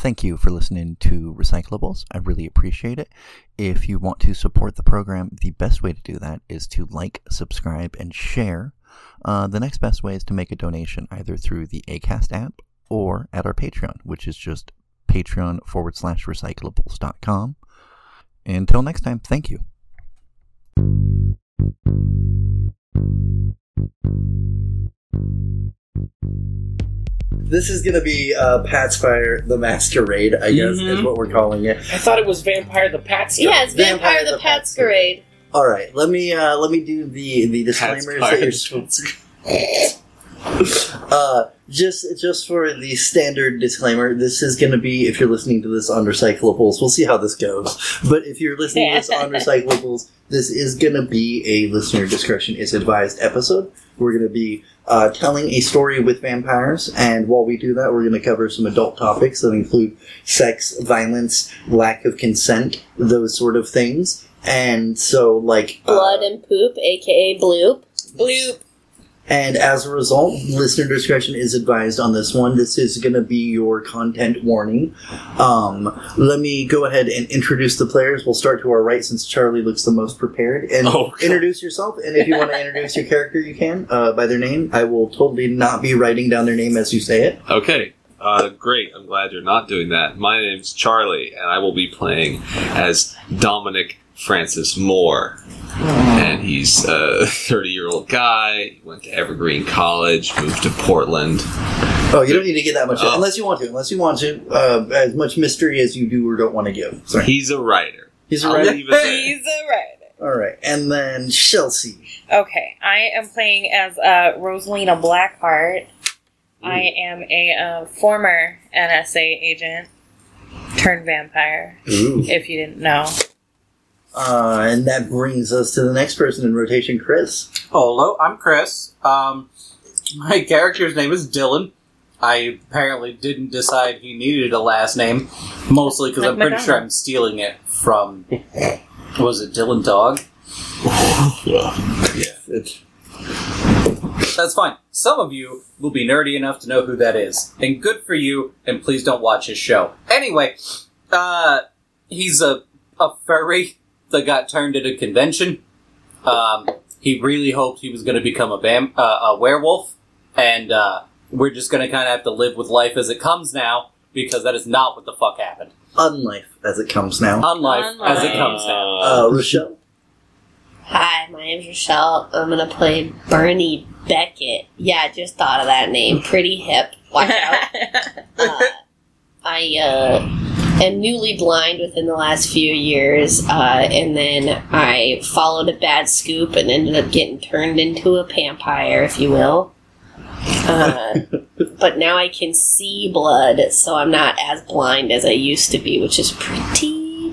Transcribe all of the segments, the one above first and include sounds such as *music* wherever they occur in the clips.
Thank you for listening to Recyclables. I really appreciate it. If you want to support the program, the best way to do that is to like, subscribe, and share. Uh, the next best way is to make a donation either through the ACAST app or at our Patreon, which is just patreon forward slash recyclables.com. Until next time, thank you. This is gonna be uh, Pat's Fire the Masquerade, I guess is Mhm. what we're calling it. I thought it was Vampire the Pats. Yeah, it's Vampire Vampire, the the Patsquerade. All right, let me uh, let me do the the disclaimers that you're *laughs* uh, just just for the standard disclaimer, this is going to be if you're listening to this on Recyclables. We'll see how this goes. But if you're listening to this on *laughs* Recyclables, this is going to be a listener discretion is advised episode. We're going to be uh, telling a story with vampires, and while we do that, we're going to cover some adult topics that include sex, violence, lack of consent, those sort of things. And so, like uh, Blood and poop, aka bloop. Bloop. And as a result, listener discretion is advised on this one. This is going to be your content warning. Um, let me go ahead and introduce the players. We'll start to our right since Charlie looks the most prepared. And Oh, introduce yourself. And if you want to *laughs* introduce your character, you can uh, by their name. I will totally not be writing down their name as you say it. Okay, uh, great. I'm glad you're not doing that. My name's Charlie, and I will be playing as Dominic Francis Moore. And he's a 30 year old guy. Went to Evergreen College, moved to Portland. Oh, you don't need to get that much, Oh. unless you want to. Unless you want to, uh, as much mystery as you do or don't want to give. Sorry, He's a writer. he's a I'll writer. leave it there. He's a right. All right, and then Chelsea. Okay, I am playing as uh, Rosalina Blackheart. I am a uh, former NSA agent turned vampire, Ooh. if you didn't know. Uh, and that brings us to the next person in rotation, Chris. Hello, I'm Chris. Um, my character's name is Dylan. I apparently didn't decide he needed a last name, mostly because Like I'm pretty Madonna. sure I'm stealing it from. Was it Dylan Dog? Yeah, it's- That's fine. Some of you will be nerdy enough to know who that is, and good for you. And please don't watch his show. Anyway, uh, he's a a furry that got turned at a convention. Um, he really hoped he was going to become a vam- uh, a werewolf, and uh, we're just going to kind of have to live with life as it comes now because that is not what the fuck happened. unlife as it comes now. Unlife as it comes now. Uh, Rochelle. Hi, my name's Rochelle. I'm gonna play Bernie Beckett. Yeah, I just thought of that name. Pretty hip. Watch out. *laughs* Uh, I uh, am newly blind within the last few years, uh, and then I followed a bad scoop and ended up getting turned into a vampire, if you will. Uh, *laughs* but now I can see blood, so I'm not as blind as I used to be, which is pretty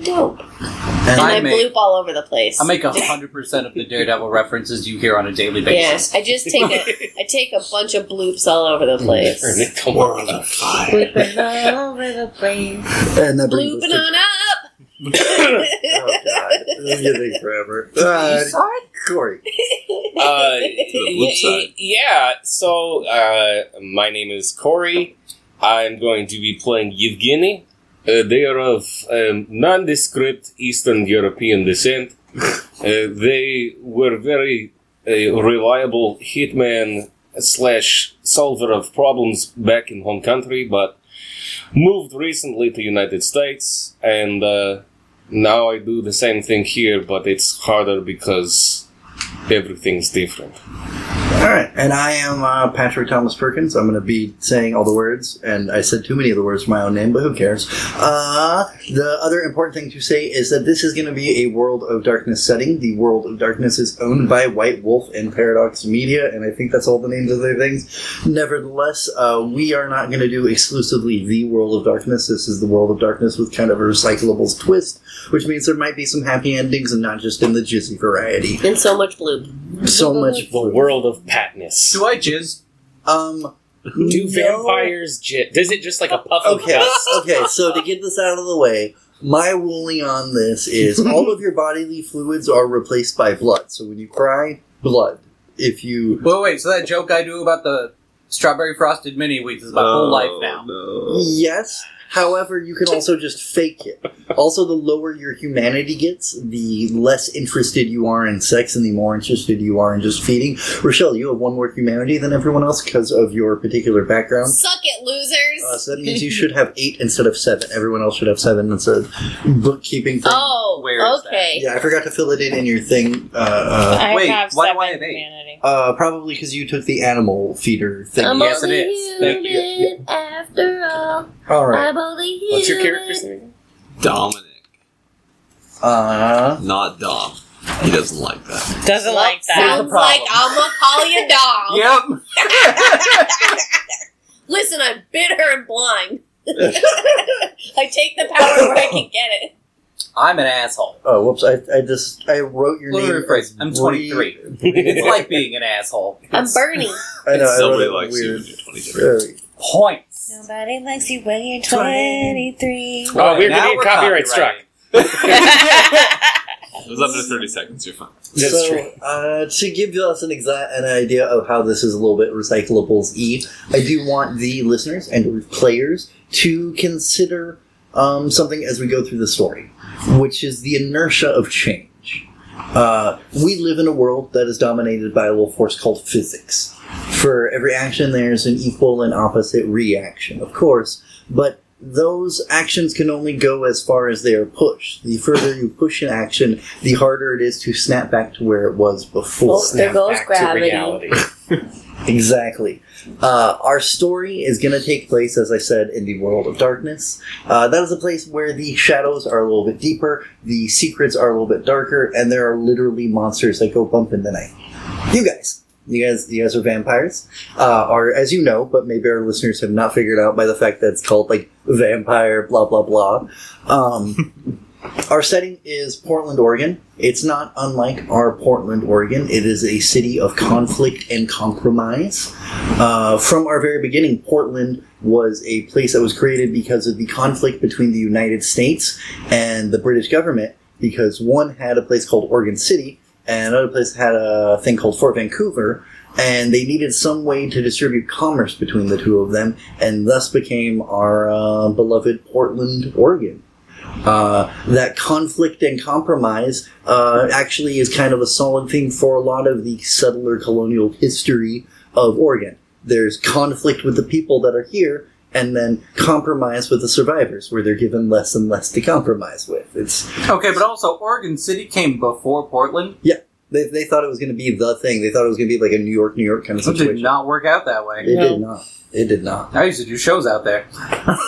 dope. And And I I, make- bloop all over the place. I make hundred percent of the Daredevil references you hear on a daily basis. Yes, I just take a I take a bunch of bloops all over the place. Turn it to world of fire. Blooping all over the place. and that brings Blooping us on up. oh god, this is gonna take forever. Uh, Corey. Uh, the blue yeah, so uh, my name is Corey. I'm going to be playing Yevgeny. Uh, they are of um, nondescript Eastern European descent. *laughs* Uh, they were very uh, reliable hitman slash solver of problems back in home country, but moved recently to United States, and uh, now I do the same thing here, but it's harder because everything's different. All right, and I am uh, Patrick Thomas Perkins. I'm going to be saying all the words, and I said too many of the words for my own name, but who cares? Uh, the other important thing to say is that this is going to be a World of Darkness setting. The World of Darkness is owned by White Wolf and Paradox Media, and I think that's all the names of their things. Nevertheless, uh, we are not going to do exclusively the World of Darkness. This is the World of Darkness with kind of a recyclables twist, which means there might be some happy endings and not just in the jizzy variety. And so much bloop. So much The world of patness. Do I jizz? Um, Do no. vampires j- Does it just like a puff of Okay, dust? *laughs* okay. So to get this out of the way, my ruling on this is *laughs* all of your bodily fluids are replaced by blood. So when you cry, blood. If you Wait, wait. So that joke I do about the strawberry frosted mini wheats is my whole life now. No. yes, However, you can also just fake it. Also, the lower your humanity gets, the less interested you are in sex and the more interested you are in just feeding. Rochelle, you have one more humanity than everyone else because of your particular background. Suck it, losers! Uh, so that means you should have eight instead of seven. Everyone else should have seven. It's a bookkeeping thing. oh, Where is that? okay. Yeah, I forgot to fill it in in your thing. Uh, uh, I Wait, have why do seven I have eight? humanity. uh, probably because you took the animal feeder thing. I'm Yes, it only is. Thank you. human after all. All right. I'm only human. What's your character's name? Dominic, Uh, not Dom. He doesn't like that. Doesn't like that. Sounds like. I'm gonna call you dog. Yep. *laughs* Listen, I'm bitter and blind. *laughs* I take the power where I can get it. I'm an asshole. oh, whoops! I, I just I wrote your Let me name. rephrase. I'm 23. *laughs* It's like being an asshole. I'm Bernie. I know. I Somebody wrote it likes you weird. when you're 23. Very- Points. Nobody likes you when you're 23. Oh, weird, now we need we're copyright struck. *laughs* It was under 30 seconds. You're fine. That's so, true. Uh, to give us an exact an idea of how this is a little bit recyclables Eve, I do want the listeners and players to consider um, something as we go through the story, which is the inertia of change. Uh, we live in a world that is dominated by a little force called physics. For every action, there's an equal and opposite reaction, of course, but those actions can only go as far as they are pushed. The further you push an action, the harder it is to snap back to where it was before. Well, there goes Back to gravity. reality. *laughs* Exactly. Uh, our story is going to take place, as I said, in the world of darkness. Uh, that is a place where the shadows are a little bit deeper, the secrets are a little bit darker, and there are literally monsters that go bump in the night. You guys. You guys, you guys are vampires. Uh, as you know, but maybe our listeners have not figured out by the fact that it's called like vampire, blah blah blah. Um, *laughs* our setting is Portland, Oregon. It's not unlike our Portland, Oregon. It is a city of conflict and compromise. Uh, from our very beginning, Portland was a place that was created because of the conflict between the United States and the British government, because one had a place called Oregon City, and another place had a thing called Fort Vancouver, and they needed some way to distribute commerce between the two of them, and thus became our uh, beloved Portland, Oregon. Uh, that conflict and compromise uh, actually is kind of a solid thing for a lot of the settler colonial history of Oregon. There's conflict with the people that are here, and then compromise with the survivors, where they're given less and less to compromise with. It's Okay, but also Oregon City came before Portland. Yeah, they, they thought it was going to be the thing. They thought it was going to be like a New York, New York kind of situation. It did not work out that way. It No. did not. It did not. I used to do shows out there. *laughs* I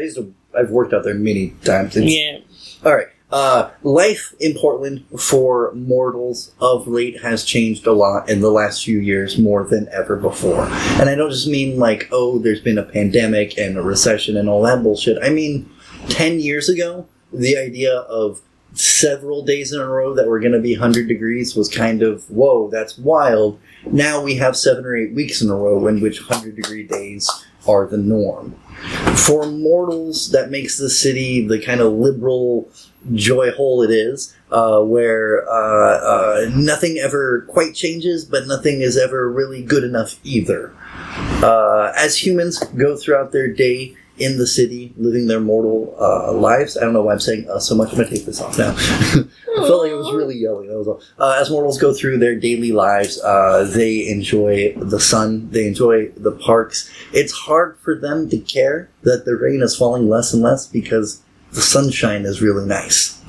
used to. I've worked out there many times. It's, Yeah. All right. Uh, life in Portland for mortals of late has changed a lot in the last few years more than ever before. And I don't just mean like, oh, there's been a pandemic and a recession and all that bullshit. I mean, 10 years ago, the idea of several days in a row that were going to be 100 degrees was kind of, whoa, that's wild. Now we have seven or eight weeks in a row in which 100 degree days are the norm. For mortals, that makes the city the kind of liberal joy hole it is, uh, where uh, uh, nothing ever quite changes, but nothing is ever really good enough either. Uh, as humans go throughout their day in the city, living their mortal uh, lives, I don't know why I'm saying uh, so much. I'm gonna take this off now. *laughs* I felt like it was really yelling. That was all. Uh, as mortals go through their daily lives, uh, they enjoy the sun. They enjoy the parks. It's hard for them to care that the rain is falling less and less because the sunshine is really nice.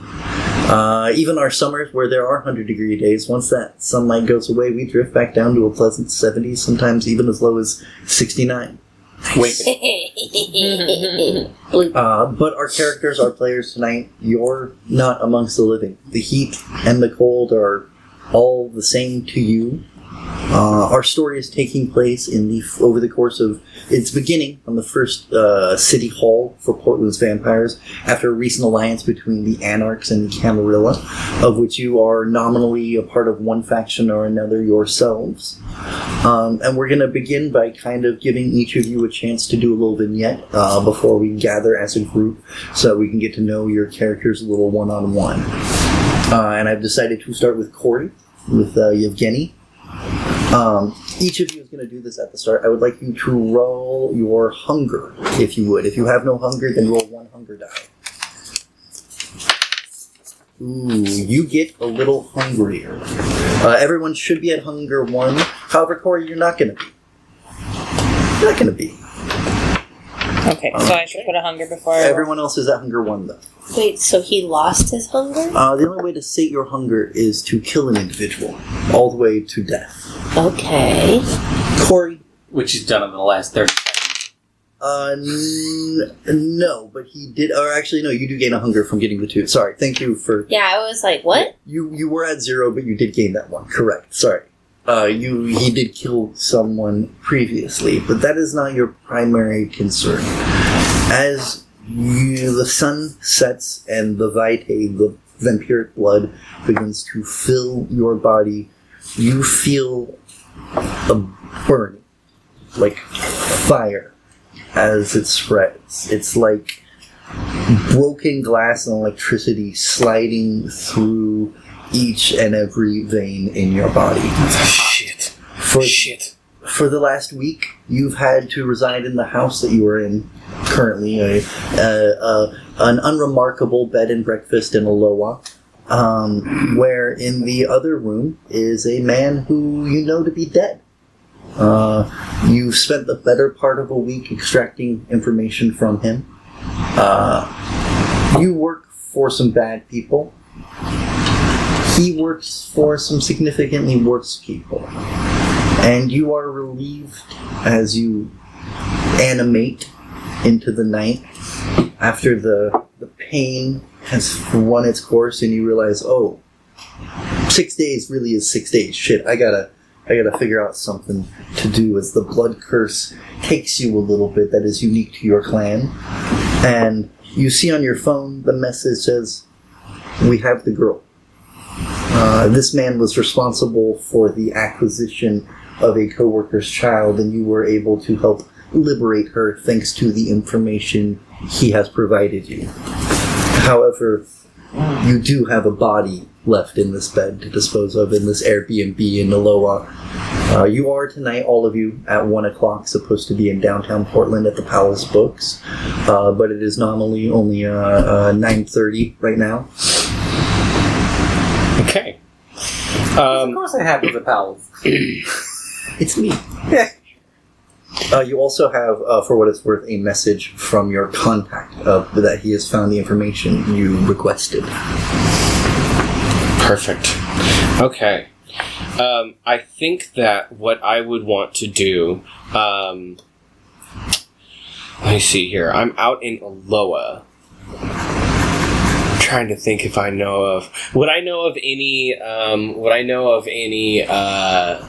Uh, even our summers, where there are 100 degree days, once that sunlight goes away, we drift back down to a pleasant 70s, sometimes even as low as 69. Wink. *laughs* Uh, but our characters, our players tonight, you're not amongst the living. The heat and the cold are all the same to you. Uh, our story is taking place in the over the course of its beginning on the first uh, city hall for Portland's vampires after a recent alliance between the Anarchs and the Camarilla, of which you are nominally a part of one faction or another yourselves. Um, and we're going to begin by kind of giving each of you a chance to do a little vignette uh, before we gather as a group so we can get to know your characters a little one on one. And I've decided to start with Corey, with uh, Yevgeny. Um, each of you is going to do this at the start. I would like you to roll your hunger, if you would. If you have no hunger, then roll one hunger die. Ooh, you get a little hungrier. Uh, everyone should be at hunger one. However, Corey, you're not going to be. You're not going to be. Okay, so I should put a hunger before. Everyone else is at hunger one, though. Wait, so he lost his hunger? Uh, the only way to sate your hunger is to kill an individual, all the way to death. Okay. Corey, Which he's done in the last 30 seconds. uh, n- no, but he did. Or actually, no, you do gain a hunger from getting the two. Sorry, thank you for. Yeah, I was like, what? You you were at zero, but you did gain that one. Correct. Sorry. Uh, you he did kill someone previously, but that is not your primary concern. As you, the sun sets and the vitae, the vampiric blood, begins to fill your body, you feel a burning, like fire, as it spreads. It's like broken glass and electricity sliding through each and every vein in your body. Shit. For, Shit. For the last week, you've had to reside in the house that you are in currently, a, uh, uh, an unremarkable bed and breakfast in Aloha. Um, where in the other room is a man who you know to be dead. Uh, you've spent the better part of a week extracting information from him. Uh, you work for some bad people. He works for some significantly worse people. And you are relieved as you animate into the night after the, the pain has run its course and you realize, oh, six days really is six days. Shit, I gotta I gotta figure out something to do as the blood curse takes you a little bit that is unique to your clan. And you see on your phone the message says, We have the girl. Uh, this man was responsible for the acquisition of a coworker's child, and you were able to help liberate her thanks to the information he has provided you. However, you do have a body left in this bed to dispose of in this Airbnb in Aloha. Uh, you are tonight, all of you, at 1 o'clock, supposed to be in downtown Portland at the Powell's Books, uh, but it is nominally only uh, uh, 9.30 right now. Okay. of Um, course I have the pals. *clears throat* It's me. *laughs* Uh, you also have, uh, for what it's worth, a message from your contact uh, that he has found the information you requested. perfect. Okay. Um, I think that what I would want to do. Um, let me see here. I'm out in Aloha. trying to think if I know of would I know of any um, would I know of any uh,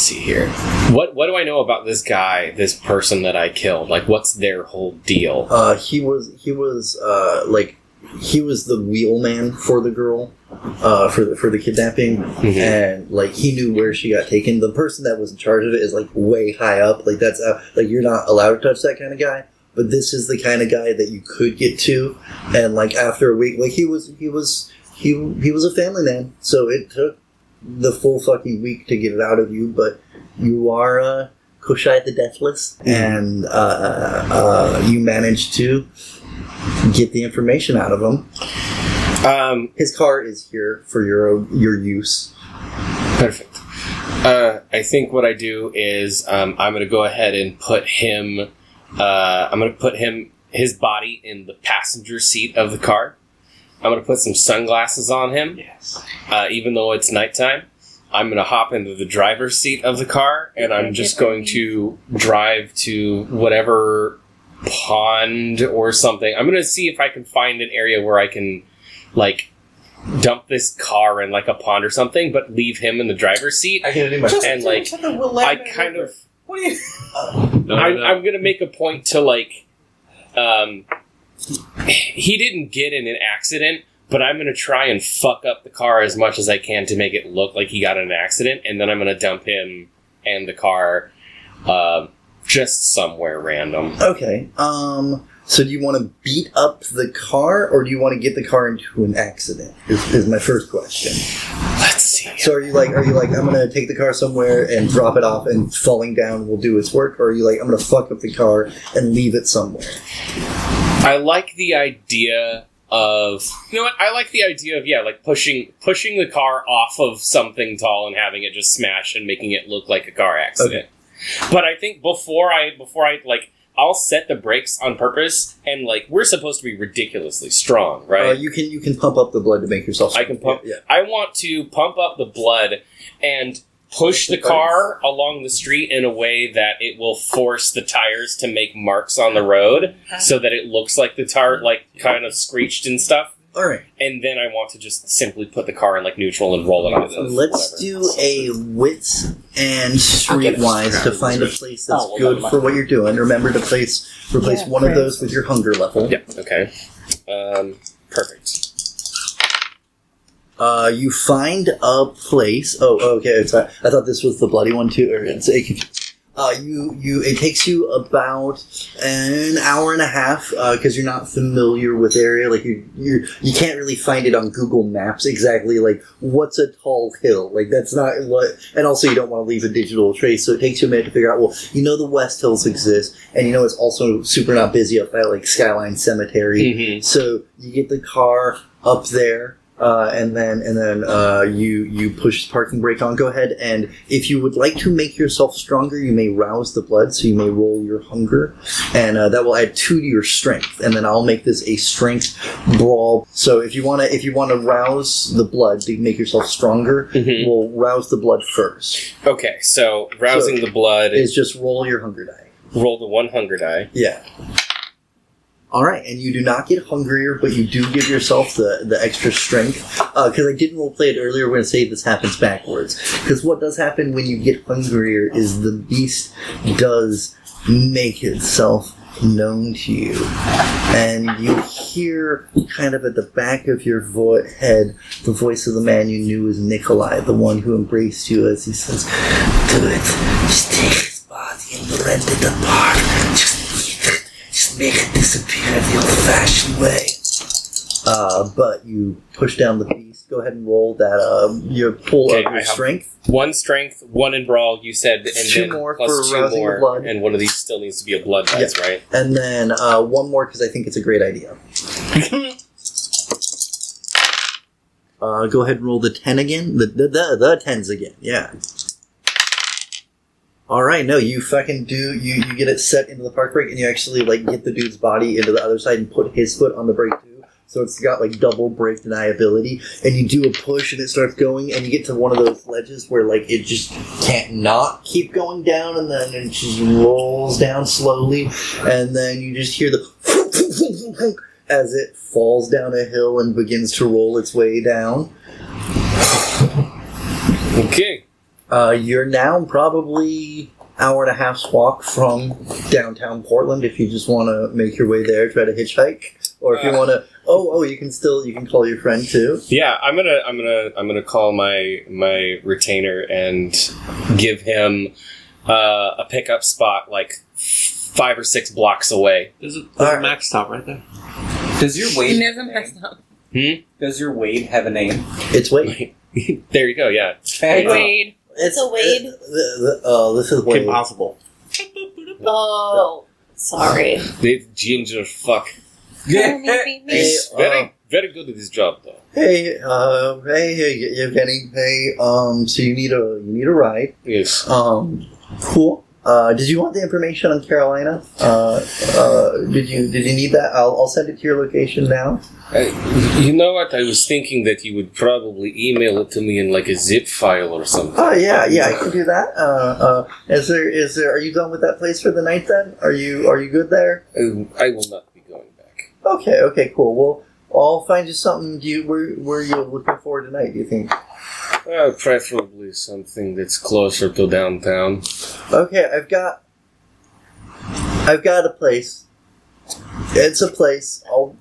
let's see here what what do I know about this guy this person that I killed like what's their whole deal Uh, he was he was uh, like he was the wheelman for the girl uh, for the, for the kidnapping, Mhm. and like he knew where she got taken. The person that was in charge of it is like way high up. Like that's uh, like you're not allowed to touch that kind of guy. But this is the kind of guy that you could get to, and like after a week, like he was he was he he was a family man. So it took the full fucking week to get it out of you, but you are uh, Koschei the Deathless, and uh, uh, you managed to get the information out of him. um, His car is here for your your use. Perfect. Uh, I think what I do is um, I'm going to go ahead and put him. Uh, I'm going to put him his body in the passenger seat of the car. I'm going to put some sunglasses on him, Yes. uh, even though it's nighttime. I'm going to hop into the driver's seat of the car, and I'm just going to drive to whatever pond or something. I'm going to see if I can find an area where I can, like, dump this car in like a pond or something, but leave him in the driver's seat. I can do my And like, I kind of, What do you? No, no, I'm, no. I'm gonna make a point to like, um, he didn't get in an accident, but I'm gonna try and fuck up the car as much as I can to make it look like he got in an accident, and then I'm gonna dump him and the car, uh, just somewhere random. Okay. Um. So do you want to beat up the car, or do you want to get the car into an accident? Is, is my first question. Let's see. So are you like, are you like, I'm gonna take the car somewhere and drop it off, and falling down will do its work, or are you like, I'm gonna fuck up the car and leave it somewhere? I like the idea of you know what I like the idea of yeah like pushing pushing the car off of something tall and having it just smash and making it look like a car accident. Okay. But I think before I before I like I'll set the brakes on purpose and like we're supposed to be ridiculously strong, right? Uh, you can you can pump up the blood to make yourself. I can pump. Yeah. I want to pump up the blood and push the car along the street in a way that it will force the tires to make marks on the road, so that it looks like the tire like kind of screeched and stuff. All right. And then I want to just simply put the car in like neutral and roll it off. of Let's whatever. do a wits and I'll get it. streetwise to find a place that's Oh, well, good for what you're doing. Remember to place replace Yeah, one of those with your hunger level. Yeah. Okay. Um, perfect. Uh, you find a place. Oh, okay. It's, uh, I thought this was the bloody one too. Or it's a uh, you you it takes you about an hour and a half because you're not familiar with the area. Like you you you can't really find it on Google Maps exactly. Like what's a tall hill? Like that's not what. And also you don't want to leave a digital trace, so it takes you a minute to figure out. Well, you know the West Hills exist, and you know it's also super not busy up at like Skyline Cemetery. Mhm. So you get the car up there, uh, and then and then uh, you you push the parking brake on. Go ahead, and if you would like to make yourself stronger, you may rouse the blood. So you may roll your hunger, and uh, that will add two to your strength. And then I'll make this a strength brawl. So if you want to if you want to rouse the blood to make yourself stronger, Mhm. we'll rouse the blood first. Okay. So rousing So- the blood Is just roll your hunger die. roll the one hunger die. Yeah. All right, and you do not get hungrier, but you do give yourself the, the extra strength. Uh, because I didn't role play it earlier, we're going to say this happens backwards. Because what does happen when you get hungrier is the beast does make itself known to you. And you hear kind of at the back of your vo- head the voice of the man you knew as Nikolai, the one who embraced you as he says, Do it. Just take his body and rend it apart. Just just make it disappear the old-fashioned way. Uh, but you push down the beast. Go ahead and roll that. Um, your pull Okay, of I your have- strength. One strength, one in brawl. You said, and Two then more plus for two rousing more, blood. and one of these still needs to be a blood dice, right? and then uh, one more because I think it's a great idea. *laughs* Uh, go ahead and roll the ten again. The the the, the tens again. Yeah. All right. No, you fucking do. You you get it set into the park brake, and you actually like get the dude's body into the other side and put his foot on the brake too. So it's got like double brake deniability, and you do a push, and it starts going, and you get to one of those ledges where like it just can't not keep going down, and then it just rolls down slowly, and then you just hear the *laughs* as it falls down a hill and begins to roll its way down. Okay. Uh, you're now probably hour and a half's walk from downtown Portland. If you just want to make your way there, try to hitchhike, or if you Uh. want to, oh, oh, you can still you can call your friend too. Yeah, I'm gonna, I'm gonna, I'm gonna call my my retainer and give him uh, a pickup spot like five or six blocks away. There's a, there's Alright. a max stop right there. Does your Wade There's a mess up. does your Wade have a name? It's Wade. *laughs* there you go. Yeah. Hey, Wade. It's a Wade? uh, the, the, uh, this is Wade. Impossible. Oh, sorry. *laughs* The ginger fuck. Oh, maybe, maybe. Hey, He's very, uh, very good at his job, though. Hey, uh, hey, hey, Yevgeny. Hey, um, so you need a you need a ride. Yes. Um, cool. Uh, did you want the information on Carolina? Uh, uh, did you did you need that? I'll, I'll send it to your location now. You know what? I was thinking that you would probably email it to me in like a zip file or something. Oh yeah, yeah, I can do that. Uh, uh, is there is there? Are you done with that place for the night? Then are you are you good there? Uh, I will not be going back. Okay, okay, cool. Well, I'll find you something. Do you where where are you looking for tonight? Do you think? Uh, preferably something that's closer to downtown. Okay, I've got I've got a place. It's a place. I'll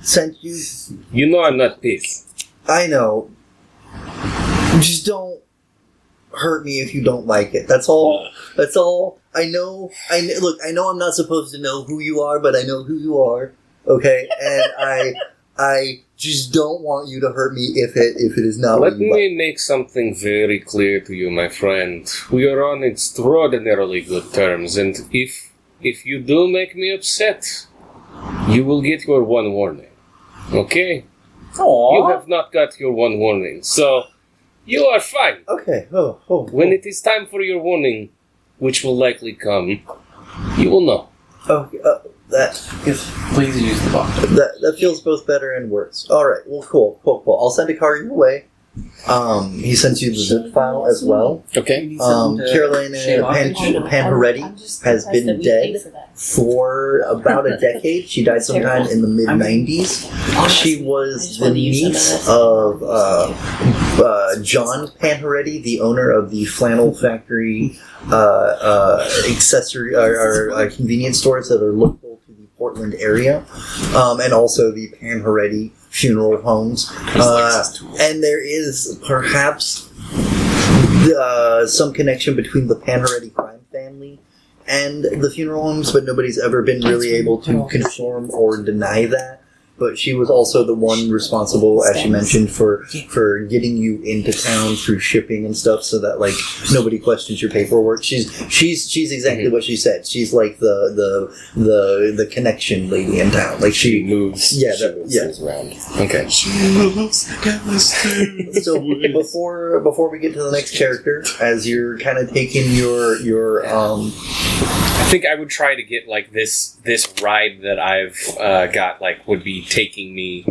send you. You know I'm not picky. I know. Just don't hurt me if you don't like it. That's all. That's all. I know. I kn- look. I know I'm not supposed to know who you are, but I know who you are. Okay, and I, I just don't want you to hurt me if it if it is not Let me make something very clear to you, my friend. We are on extraordinarily good terms, and if if you do make me upset, you will get your one warning. Okay? You have not got your one warning, so you are fine. Okay. Oh. Oh. When it is time for your warning, which will likely come, you will know. Oh. Uh, that if Please use the box. that that feels both better and worse. All right. Well, cool. Cool. Cool. I'll send a car your way. Um, he sends you the zip file as well. Okay? Um, Carolina Pan, you. Has been dead for about a decade. She died sometime in the mid '90s. She was the niece of uh, uh, John Panheretti, the owner of the flannel factory uh, uh, accessory or, or uh, convenience stores that are local to the Portland area, um, and also the Panheretti funeral homes. Uh, and there is perhaps uh, some connection between the Panheretti crime family and the funeral homes, but nobody's ever been really able to confirm or deny that. But she was also the one responsible, as she mentioned, for for getting you into town through shipping and stuff, so that like nobody questions your paperwork. She's she's she's exactly what she said. She's like the the the the connection lady in town. Like She she. moves, Yeah, she that- moves yeah. around. Okay. So before before we get to the next character, as you're kind of taking your your um I think I would try to get like this this ride that I've uh, got like would be taking me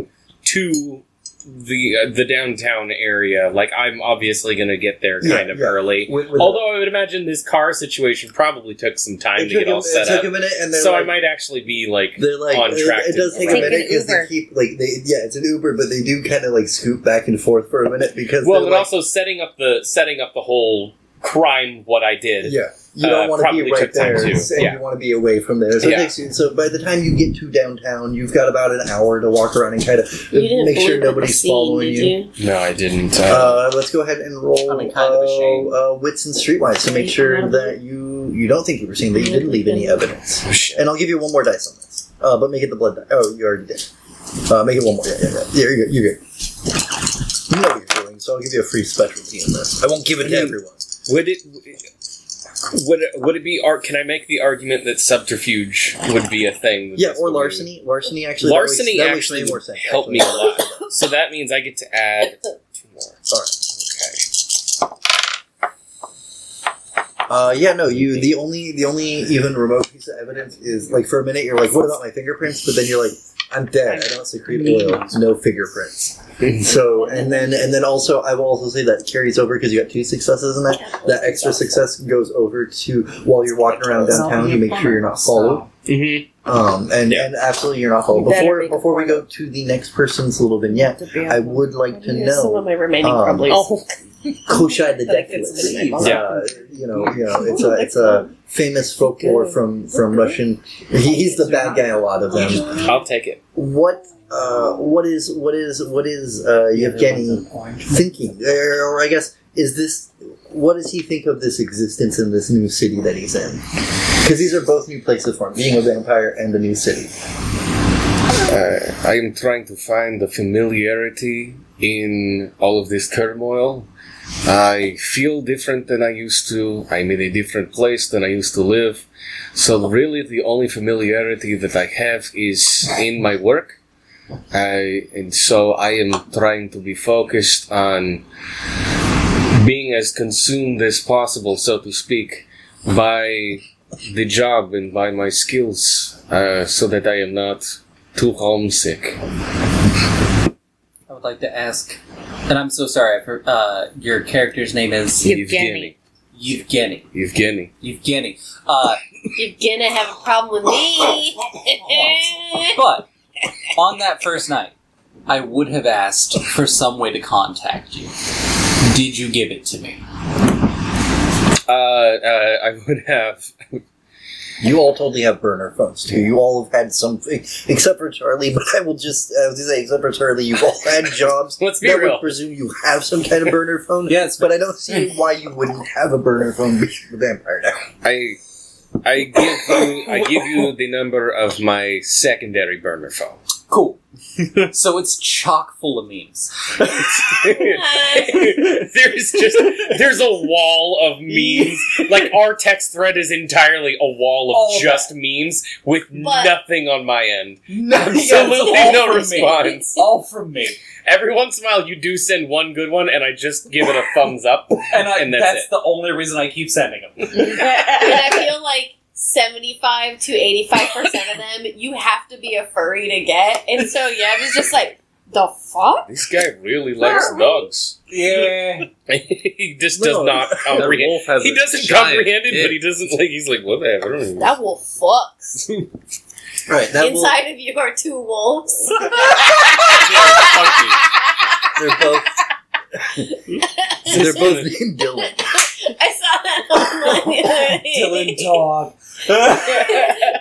to the uh, the downtown area. Like I'm obviously going to get there Yeah, kind of yeah. early. with, with Although I would imagine this car situation probably took some time it to get a, all it set took up. a minute, and they're So like, I might actually be like They're like on it- track It, to- does take a like minute an because they Uber. keep like they yeah, it's an Uber, but they do kind of like scoop back and forth for a minute because well, they're and like, also setting up the setting up the whole crime what I did. yeah, you uh, don't want to be right there, and Yeah. you want to be away from there. So, Yeah. you, so by the time you get to downtown, you've got about an hour to walk around and kind of make sure believe in the nobody's scene, following you. you? No, I didn't. Uh, Uh, let's go ahead and roll I mean, kind of ashamed. uh, uh, wits and streetwise to make sure that you you don't think you were seen, that you didn't leave any evidence. And I'll give you one more dice on this. Uh, but make it the blood die. Oh, you already did. Uh, make it one more. Yeah, yeah, yeah. yeah you're good. You're good. You know what you're doing, so I'll give you a free specialty in this. I won't give it to I mean- everyone. Would it would it, would it be art? Can I make the argument that subterfuge would be a thing? *laughs* Yeah, this or would be- larceny. Larceny actually. that Larceny makes- that makes actually way more would sense. help me a lot. So that means I get to add two *laughs* more. Sorry. Okay. Uh, yeah, no. You the only the only even remote piece of evidence is like for a minute you're like, what about my fingerprints? But then you're like, I'm dead. I don't secrete oil. No fingerprints. So and then and then also I will also say that carries over because you got two successes in that. That extra success goes over to while you're walking around downtown. You make sure you're not followed. Mm-hmm. Um, and, and absolutely you're not followed. Before before we go to the next person's little vignette, I would like to know some of my remaining um, problems. *laughs* Koschei the *laughs* That fits in my Deckless. Yeah. Uh, you know, you know, it's *laughs* a it's a famous folklore from from Russian. He, he's the bad guy. A lot of them. I'll take it. What uh, what is what is what is uh, Yevgeny thinking? Or, or I guess is this what does he think of this existence in this new city that he's in? Because these are both new places for him, being a vampire and a new city. Uh, I am trying to find the familiarity in all of this turmoil. I feel different than I used to. I'm in a different place than I used to live. So really, the only familiarity that I have is in my work. I, and so I am trying to be focused on being as consumed as possible, so to speak, by the job and by my skills, uh, so that I am not too homesick. I would like to ask, and I'm so sorry. For uh, your character's name is Yevgeny. Yevgeny. Evgeny. Yevgeny. Uh, You're gonna have a problem with me. *laughs* but on that first night, I would have asked for some way to contact you. Did you give it to me? Uh, uh, I would have. You all totally have burner phones too. You all have had something, except for Charlie. But I will just, I was gonna say, except for Charlie, you've all had *laughs* jobs Let's be that real. would presume you have some kind of burner phone. *laughs* Yes, but I don't see why you wouldn't have a burner phone being a vampire now. I I give you I give you the number of my secondary burner phone. Cool. *laughs* so it's chock full of memes. there's just there's a wall of memes. *laughs* Like our text thread is entirely a wall of All of just memes with But- nothing on my end. No, Absolutely all no response. Me. All from me. Every once in a while, you do send one good one, and I just give it a thumbs up. *laughs* And, I, And that's that's, it. the only reason I keep sending them. and I feel like 75 to 85% of *laughs* them you have to be a furry to get. And so, yeah, I was just like, the fuck? This guy really likes dogs. Yeah. *laughs* he just No. does not comprehend. wolf has He doesn't comprehend it, but he doesn't like. He's like, whatever. I don't even- That wolf fucks. *laughs* Right. That will, Inside of you are two wolves. they're both. they're both named Dylan. I saw that online the other *laughs* day. Dylan Dog. *laughs*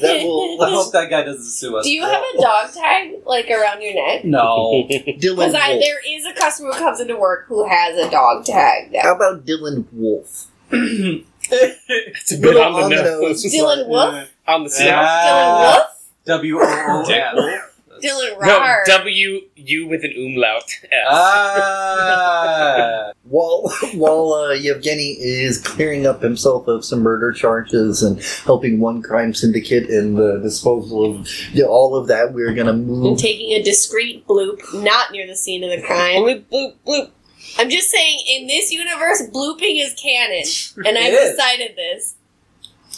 That will. *laughs* I hope that guy doesn't sue us. Do you have a dog tag like around your neck? No. Dylan Because I Wolf. there is a customer who comes into work who has a dog tag How about Dylan Wolf? It's a bit Little on the on the nose. nose. Dylan Wolf? on the Yeah. Dylan Wolf? W O O F. Dylan No, W U with an umlaut. F. Ah. *laughs* While while uh, Yevgeny is clearing up himself of some murder charges and helping one crime syndicate in the disposal of yeah, all of that, we're gonna I'm move. taking a discreet bloop, not near the scene of the crime. bloop bloop bloop. I'm just saying, in this universe, blooping is canon, and I've decided this.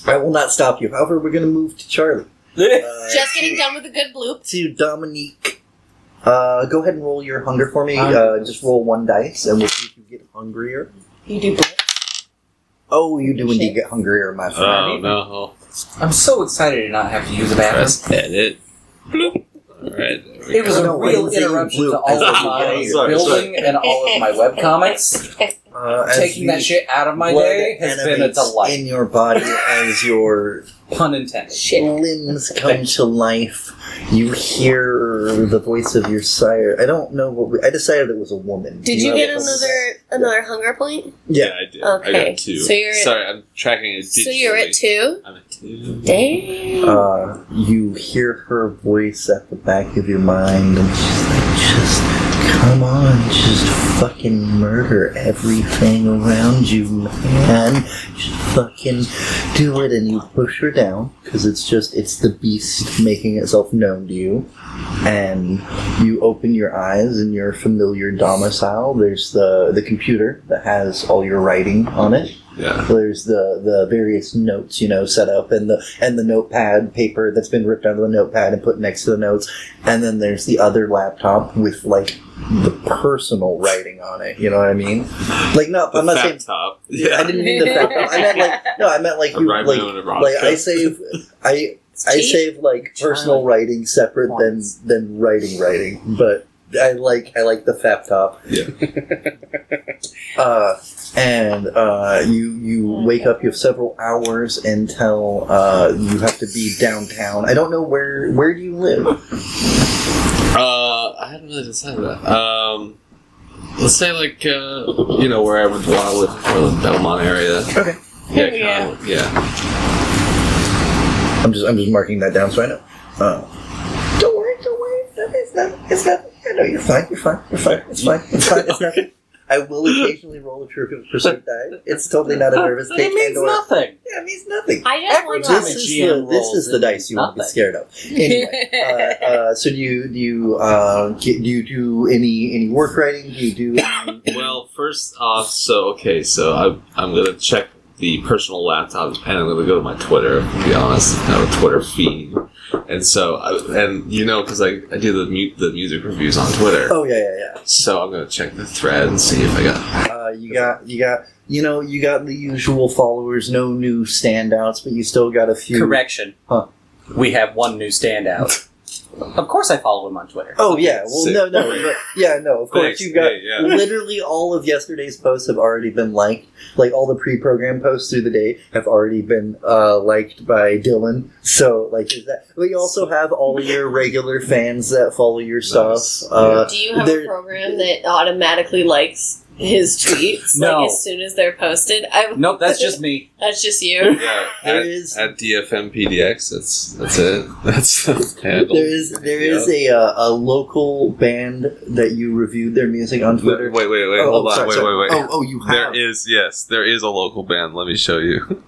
I will not stop you. However, we're gonna move to Charlie. Uh, Just getting done with a good bloop. to Dominique. Uh, go ahead and roll your hunger for me. Hunger. Uh, just roll one dice, and we'll see if you get hungrier. You do bloop. Oh, you do indeed Shit. get hungrier, my friend. Oh no! I'm so excited to not have to use a bathroom. Press edit. Bloop. All right. there we It was a real interruption to all of my *laughs* Sorry, building and all of my webcomics. *laughs* Uh, Taking that shit out of my day has been a delight. in your body *laughs* as your Pun intended. Shit. limbs come to life. You hear the voice of your sire. I don't know what we, I decided it was a woman. Did Do you know get what- another another hunger point? Yeah, Yeah. I did. I Okay. got two. So you're at- Sorry, I'm tracking it. So you're at two. I'm at two. Damn. Uh, you hear her voice at the back of your mind, and she's like, just come on, just fucking murder everything around you, man. Just fucking do it. And you push her down, because it's just, it's the beast making itself known to you. And you open your eyes in your familiar domicile. There's the, the computer that has all your writing on it. Yeah. There's the the various notes, you know, set up, and the and the notepad paper that's been ripped out of the notepad and put next to the notes, and then there's the other laptop with like the personal writing on it. You know what I mean? Like, no, The I'm not fat saying. top. *laughs* I didn't mean the fact. I meant like no, I meant like I you write like my own erotica. like I save I I save like personal writing separate than than writing writing, but I like I like the fap top. Yeah. Uh, and uh, you you wake up. You have several hours until uh, you have to be downtown. I don't know where where do you live. Uh, I hadn't really decided that. Um, let's say like uh, you know where I would want to live for the Belmont area. Okay. Yeah. Yeah. kinda, yeah. I'm just I'm just marking that down so I know. Uh, don't worry, don't worry. It's not. It's not. I know you're fine. You're fine. You're fine. It's fine. It's fine. It's nothing. *laughs* I will occasionally roll a true pursuit die. It's totally not a nervous It take. means and or- nothing. Yeah, it means nothing. I just Every want time This a is GM the this rolls, is the it dice means you want to be nothing. scared of. Anyway, *laughs* uh, uh, so do you do you uh, get, do you do any any work writing? Do you do any, Well, first off, so okay, so I, I'm gonna check the personal laptop, and I'm gonna go to my Twitter. To be honest, I have a Twitter feed, and so and you know because I, I do the mu- the music reviews on Twitter. Oh yeah, yeah, yeah. So I'm gonna check the thread and see if I got. Uh, you got you got you know you got the usual followers. No new standouts, but you still got a few. Correction. Huh. We have one new standout. *laughs* of course, I follow him on Twitter. Oh yeah, well Sick. no no but- yeah no of course Thanks. you got Yeah, yeah. literally all of yesterday's posts have already been liked. Like all the pre-programmed posts through the day have already been uh, liked by Dylan. So like there's that. We also have all your regular fans that follow your stuff. Nice. Uh, Do you have there- a program that automatically likes his tweets No. like as soon as they're posted? I Nope, that's just *laughs* me. that's just you. Yeah, *laughs* There at, is- at DFMPDX. That's that's it. *laughs* That's the handle. There is there is a uh, a local band that you reviewed their music on Twitter. wait, wait, wait. Oh, hold oh, on. sorry, wait, sorry. wait, wait. Oh, oh, you have. There is yes, there is a local band. Let me show you.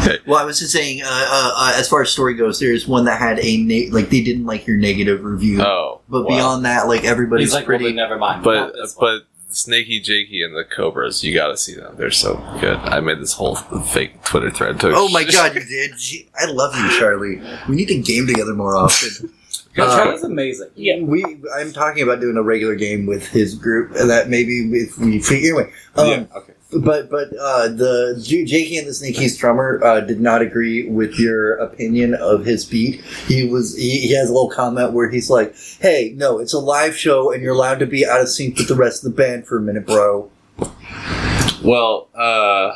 okay. Well, I was just saying, uh, uh, uh, as far as story goes, there's one that had a na- like they didn't like your negative review, Oh, but wow. beyond that, like everybody's He's like, pretty. well, never mind. but Not this one. But Snaky Jakey and the Cobras, you got to see them. They're so good. I made this whole fake Twitter thread. To oh my god, *laughs* you did! Gee, I love you, Charlie. We need to game together more often. *laughs* God, uh, Charlie's amazing. Yeah. We, I'm talking about doing a regular game with his group, and that maybe if we figure anyway. Um, yeah. Okay. But but uh, the Jakey and the Sneakies drummer uh, did not agree with your opinion of his beat. He was he, he has a little comment where he's like, "Hey, no, it's a live show, and you're allowed to be out of sync with the rest of the band for a minute, bro." Well, uh,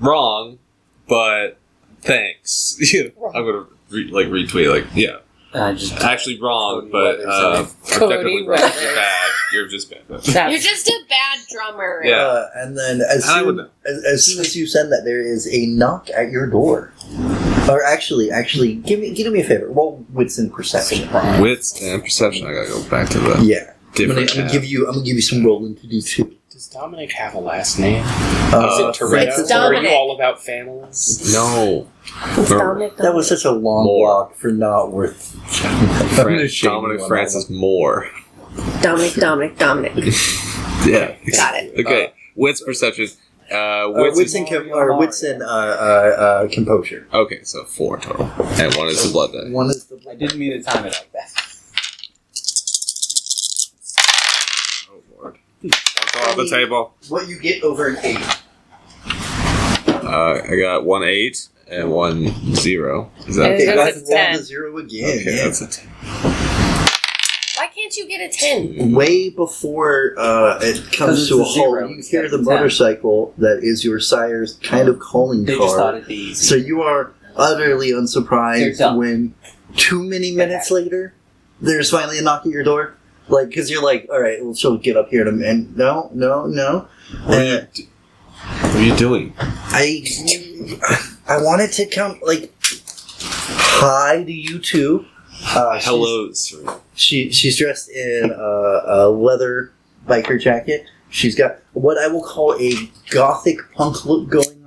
wrong, but thanks. *laughs* I'm gonna re- like retweet. Like, yeah, I just actually wrong, Cody but Weathers, uh, Cody objectively wrong. Weathers. You're bad. You're just bad. *laughs* You're just a bad drummer. Yeah. Uh, and then as I soon as, as soon as you send that, there is a knock at your door. Or actually, actually, give me give me a favor. Roll wits and perception. Wits and perception. I gotta go back to the Yeah, I'm gonna. I'm gonna give you. I'm gonna give you some rolling to do too. Does Dominic have a last name? Uh, Is it Toretto? It's Or are Dominic. you all about families? no. It's Dominic. That was such a long More. walk for not worth. Fran- Dominic Francis Moore. Dominic. Dominic. Dominic. *laughs* Yeah. Got it. Okay. wits perception. Uh, Uh, wits, wits is, and com- or wits and uh, uh, uh, composure. okay, so four total, and one is the blood die. One is the I didn't mean to time it like that. Oh lord. *laughs* Don't off the table. what you get over an eight. Uh, I got one eight and one zero. Is that Okay, Okay, that's that's a 10. the zero again. okay? yeah. That's a ten. Why can't you get a ten? Way before uh, it 'Cause comes it's to a a zero halt, you instead hear of the a ten. motorcycle that is your sire's kind of calling They just thought card. it'd be easy. So you are utterly They're unsurprised dumb. when two many minutes later, there's finally a knock at your door. Like, because you're like, all right, well, she'll get up here in a minute. No, no, no. What are, you, d- what are you doing? I I wanted to come like hi to you too. Uh, Hello, sir. She she's dressed in a, a leather biker jacket. She's got what I will call a gothic punk look going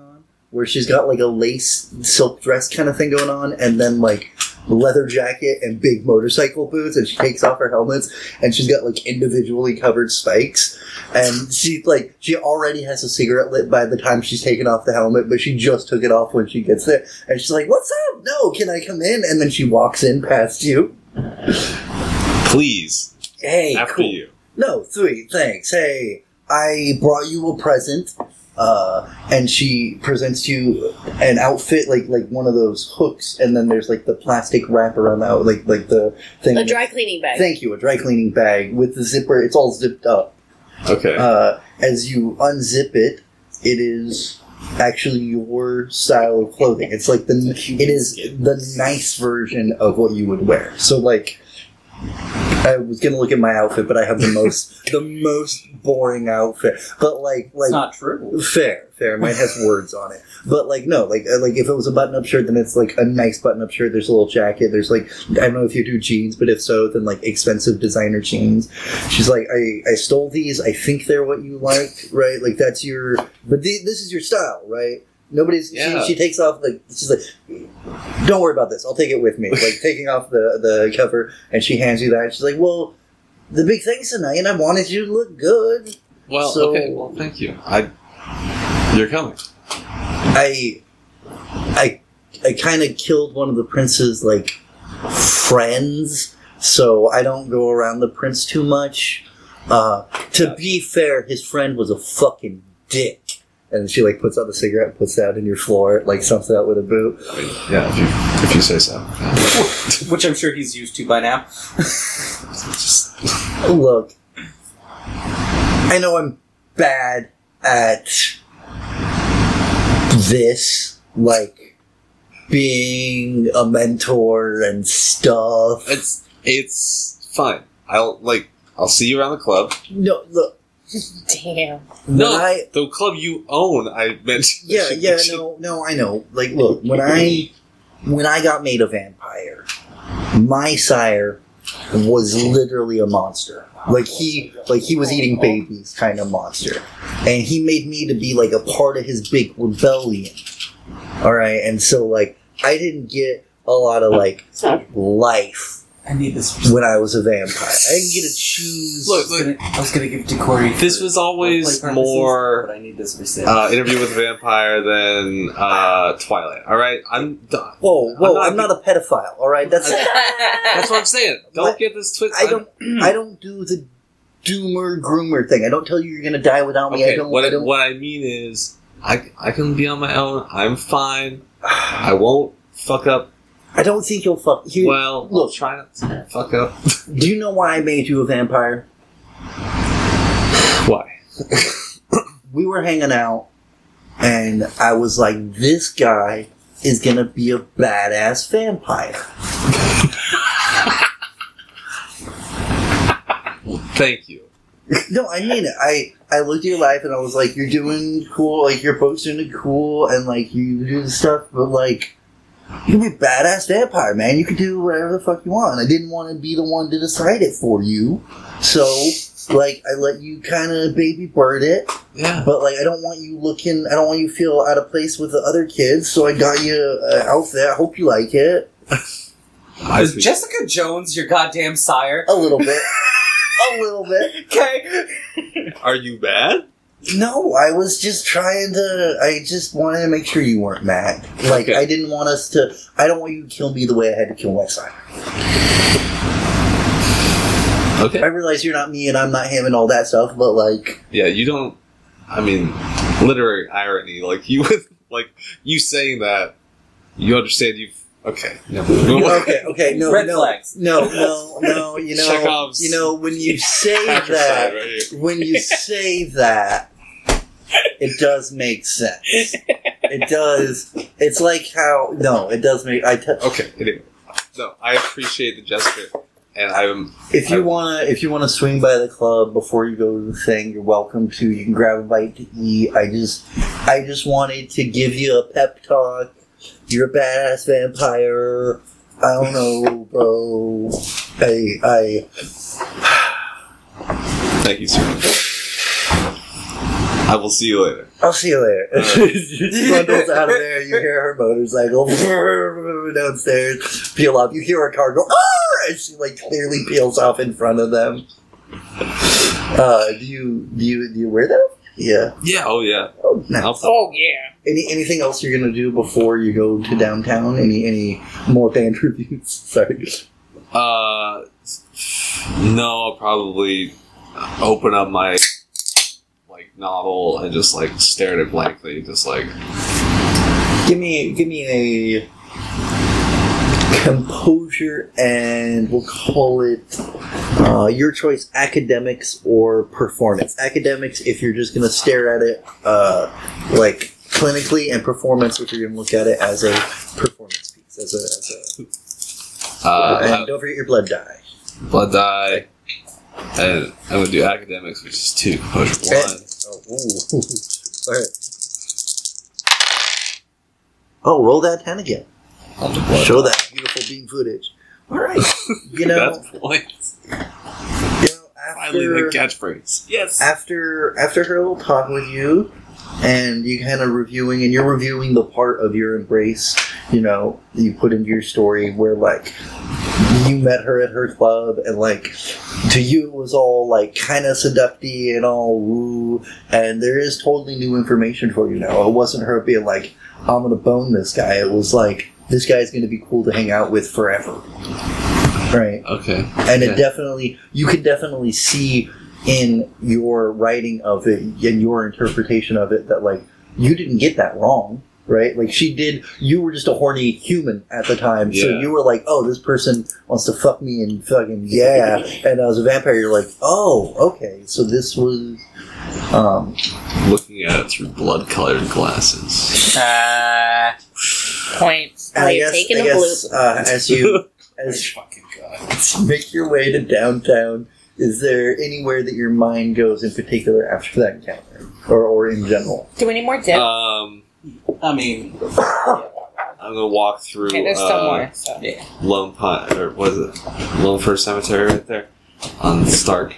where she's got like a lace silk dress kind of thing going on, and then like leather jacket and big motorcycle boots, and she takes off her helmets, and she's got like individually covered spikes, and she like she already has a cigarette lit by the time she's taken off the helmet, but she just took it off when she gets there, and she's like, "What's up? No, can I come in?" And then she walks in past you. Please, Hey, after cool. you. No, three, thanks. Hey, I brought you a present. Uh, and she presents you an outfit like like one of those hooks, and then there's like the plastic wrap around that, like like the thing. A dry cleaning bag. Thank you, a dry cleaning bag with the zipper. It's all zipped up. Okay. Uh, as you unzip it, it is actually your style of clothing. It's like the it is the nice version of what you would wear. So like I was gonna look at my outfit, but I have the most *laughs* the most boring outfit. But like It's like not true. fair, fair. Mine has *laughs* words on it. But like no, like uh, like if it was a button up shirt, then it's like a nice button up shirt. There's a little jacket. There's like I don't know if you do jeans, but if so, then like expensive designer jeans. She's like, I I stole these. I think they're what you like, right? Like that's your. But the, this is your style, right? Nobody's. Yeah. She, she takes off like she's like, don't worry about this. I'll take it with me. Like taking off the the cover, and she hands you that. She's like, well. The big thing's tonight, and I wanted you to look good. well, so- okay. Well, thank you. I. You're coming. I I I kind of killed one of the prince's like friends, so I don't go around the prince too much. Uh, to be fair, his friend was a fucking dick. And she like puts out the cigarette, and puts that in your floor, like stumps it out with a boot. I mean, yeah, if you if you say so. *laughs* Which I'm sure he's used to by now. Just *laughs* Look, I know I'm bad at this, like being a mentor and stuff. it's it's fine. I'll like I'll see you around the club. No, look, *laughs* Damn. No, I the club you own, I mentioned. yeah yeah no *laughs* no I know like look when I when I got made a vampire, my sire was literally a monster. Like he like he was eating babies kind of monster. And he made me to be like a part of his big rebellion. Alright, and so like I didn't get a lot of like life I need this. when I was a vampire. I didn't get to choose Look, I was look. gonna, I was gonna give it to Corey. This was always more but I need this for sale. uh, interview with a vampire than uh, Twilight. All right, I'm done. Whoa, whoa, I'm I'm not- not, a pedophile, alright? That's That's what I'm saying. *laughs* Don't What? get this twisted. I don't I don't do the doomer groomer thing. I don't tell you you're gonna die without me. I don't what I I, don't what I mean is, I I can be on my own. I'm fine. I won't fuck up. I don't think you'll fuck here. Well, I'll look. try not to fuck up. *laughs* Do you know why I made you a vampire? Why? We were hanging out, and I was like, "This guy is gonna be a badass vampire." Thank you. No, I mean it. I I looked at your life and I was like, "You're doing cool. Like your you're posting cool, and like you do stuff, but like." You can be a badass vampire, man. You can do whatever the fuck you want. I didn't want to be the one to decide it for you. So, like, I let you kind of baby bird it. Yeah. But like, I don't want you looking. I don't want you feel out of place with the other kids. So I got you an outfit. I hope you like it I *laughs* Is see. Jessica Jones your goddamn sire? a little bit. *laughs* a little bit. Okay. Are you bad? No, I was just trying to. I just wanted to make sure you weren't mad. Like Okay. I didn't want us to. I don't want you to kill me the way I had to kill my son. Okay. I realize you're not me and I'm not him and all that stuff, but like, Yeah, you don't. I mean, literary irony. Like you, like you saying that. You understand? You've okay. Never. *laughs* okay, okay, no, Red no, flags. no, no, no. You know, Chekhov's you know when you *laughs* say that. right when you *laughs* say that, it does make sense. It does. It's like how no, it does make. I t- Okay. Anyway, no, I appreciate the gesture, and I'm. if you wanna if you wanna swing by the club before you go to the thing, you're welcome to. You can grab a bite to eat. I just I just wanted to give you a pep talk. You're a badass vampire. I don't know, bro. I I Thank you, sir. I will see you later. I'll see you later. she *laughs* bundles out of there. You hear her motorcycle *laughs* downstairs peel off. You hear her car go, "Arr!" and she like clearly peels off in front of them. Uh, do you do you do you wear that? Yeah. Yeah. Oh yeah. Oh, nice. Oh yeah. Any anything else you're gonna do before you go to downtown? Any any more band *laughs* reviews? Sorry. Uh, no, I'll probably open up my like novel and just like stare at it blankly, just like Give me give me a composure and we'll call it uh, your choice academics or performance. Academics if you're just going to stare at it uh, like clinically and performance if you're going to look at it as a performance piece as a, as a uh, and don't forget your blood die. blood die, and I'm gonna do academics, which is two composure one. Oh, ooh. *laughs* all right oh roll that 10 again On the blood show that beautiful beam footage all right *laughs* you know, That's points. you know Finally, the after, catchphrase. Yes. after after her little talk with you and you kind of reviewing and you're reviewing the part of your embrace you know you put into your story where like you met her at her club and like to you it was all like kind of seductive and all woo and there is totally new information for you now. It wasn't her being like i'm gonna bone this guy. It was like this guy's gonna be cool to hang out with forever. Right? Okay. and it definitely you can definitely see in your writing of it and your interpretation of it that like you didn't get that wrong right like she did you were just a horny human at the time so you were like oh this person wants to fuck me and fucking yeah *laughs* and as a vampire you're like oh okay so this was um Looking at it through blood-colored glasses. Uh, Points. and I you're guess, taking I a guess uh, as you *laughs* as fucking god. *laughs* make your way to downtown is there anywhere that your mind goes in particular after that encounter, or or in general? Do we need more dip? Um, I mean, *coughs* I'm gonna walk through okay, there's uh, still more. So. Lone Pine, or was it Lone Fir Cemetery right there on Stark,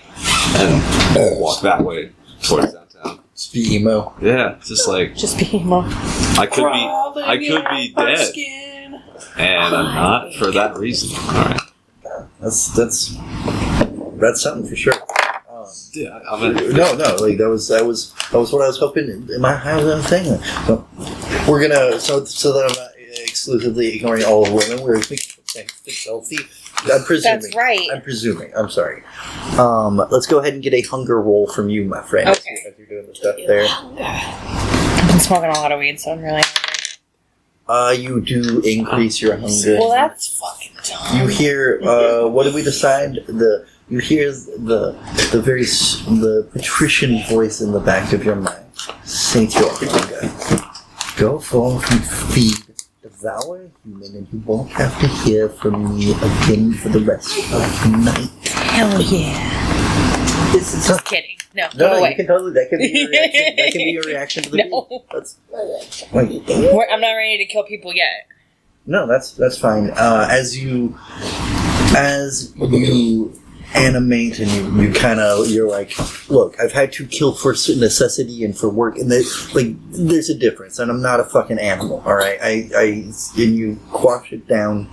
and walk that way towards downtown. Just be emo. Yeah, just like Just be emo. I could be, I could be dead, and I'm not for that reason. All right, That's that's that's something for sure. Yeah, I'm gonna, no, no, like that was that was that was what I was hoping. In my I was saying. So we're gonna so so that I'm not exclusively ignoring all of women. We're healthy. I'm presuming. That's right. I'm presuming. I'm sorry. Um, let's go ahead and get a hunger roll from you, my friend. Okay. As you're doing the stuff there. I've been smoking a lot of weed, so I'm really hungry. Uh, you do increase your hunger. Well, that's fucking you hear uh, what did we decide the you hear the the very the patrician voice in the back of your mind say to go forth and feed devour a human and you won't have to hear from me again for the rest of the night Hell yeah. this is Just kidding. No, no, go no, you can totally that can be your reaction that can be your *laughs* reaction to the No. beat. That's like, We're- I'm not ready to kill people yet. No, that's that's fine. Uh, as you as you animate and you, you kind of you're like, look, I've had to kill for necessity and for work, and there's like there's a difference, and I'm not a fucking animal. All right, I I and you quash it down.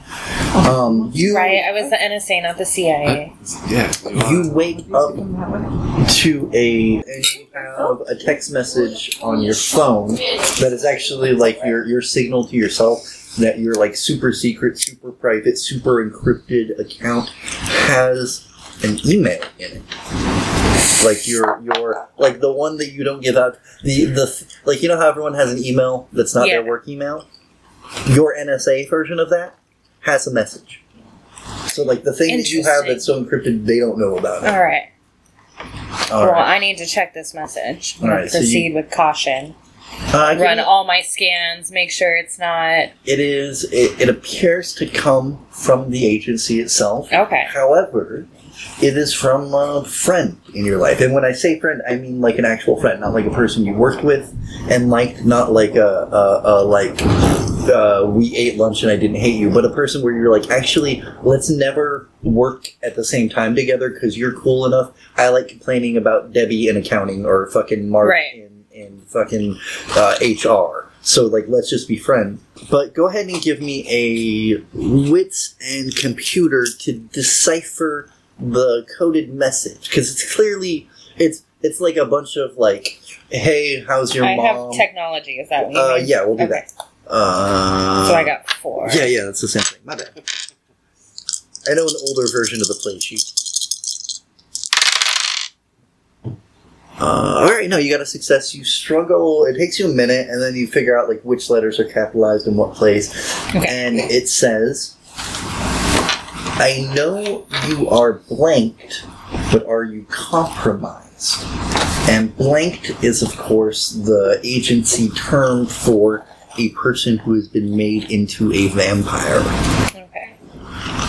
Um, you Right? I was the NSA, not the CIA. yeah. you wake up to a and you have a text message on your phone that is actually like your your signal to yourself that your like super secret, super private, super encrypted account has an email in it. Like your your like the one that you don't give out the the like you know how everyone has an email that's not their work email. Your NSA version of that has a message. So like the thing that you have that's so encrypted they don't know about it. All right. All well, right. I need to check this message. All right, so you- proceed with caution. Uh, Run can- all my scans. Make sure it's not. It is. It, it appears to come from the agency itself. Okay. However, it is from a friend in your life, and when I say friend, I mean like an actual friend, not like a person you worked with and liked, not like a, a, a like uh, we ate lunch and I didn't hate you, but a person where you're like, actually, let's never work at the same time together because you're cool enough. I like complaining about Debbie in accounting or fucking Mark Right. in, in fucking uh, HR. So like, let's just be friends. But go ahead and give me a wits and computer to decipher the coded message because it's clearly it's it's like a bunch of like, hey, how's your I mom? have technology. Is that what you uh, mean? yeah, we'll do Okay. that. Uh, So I got four. yeah, yeah, that's the same thing. My bad. I know an older version of the play sheet. Uh, all right, no, you got a success. You struggle. It takes you a minute, and then you figure out like which letters are capitalized in what place. Okay. And it says, "I know you are blanked, but are you compromised?" And blanked is, of course, the agency term for a person who has been made into a vampire. Okay.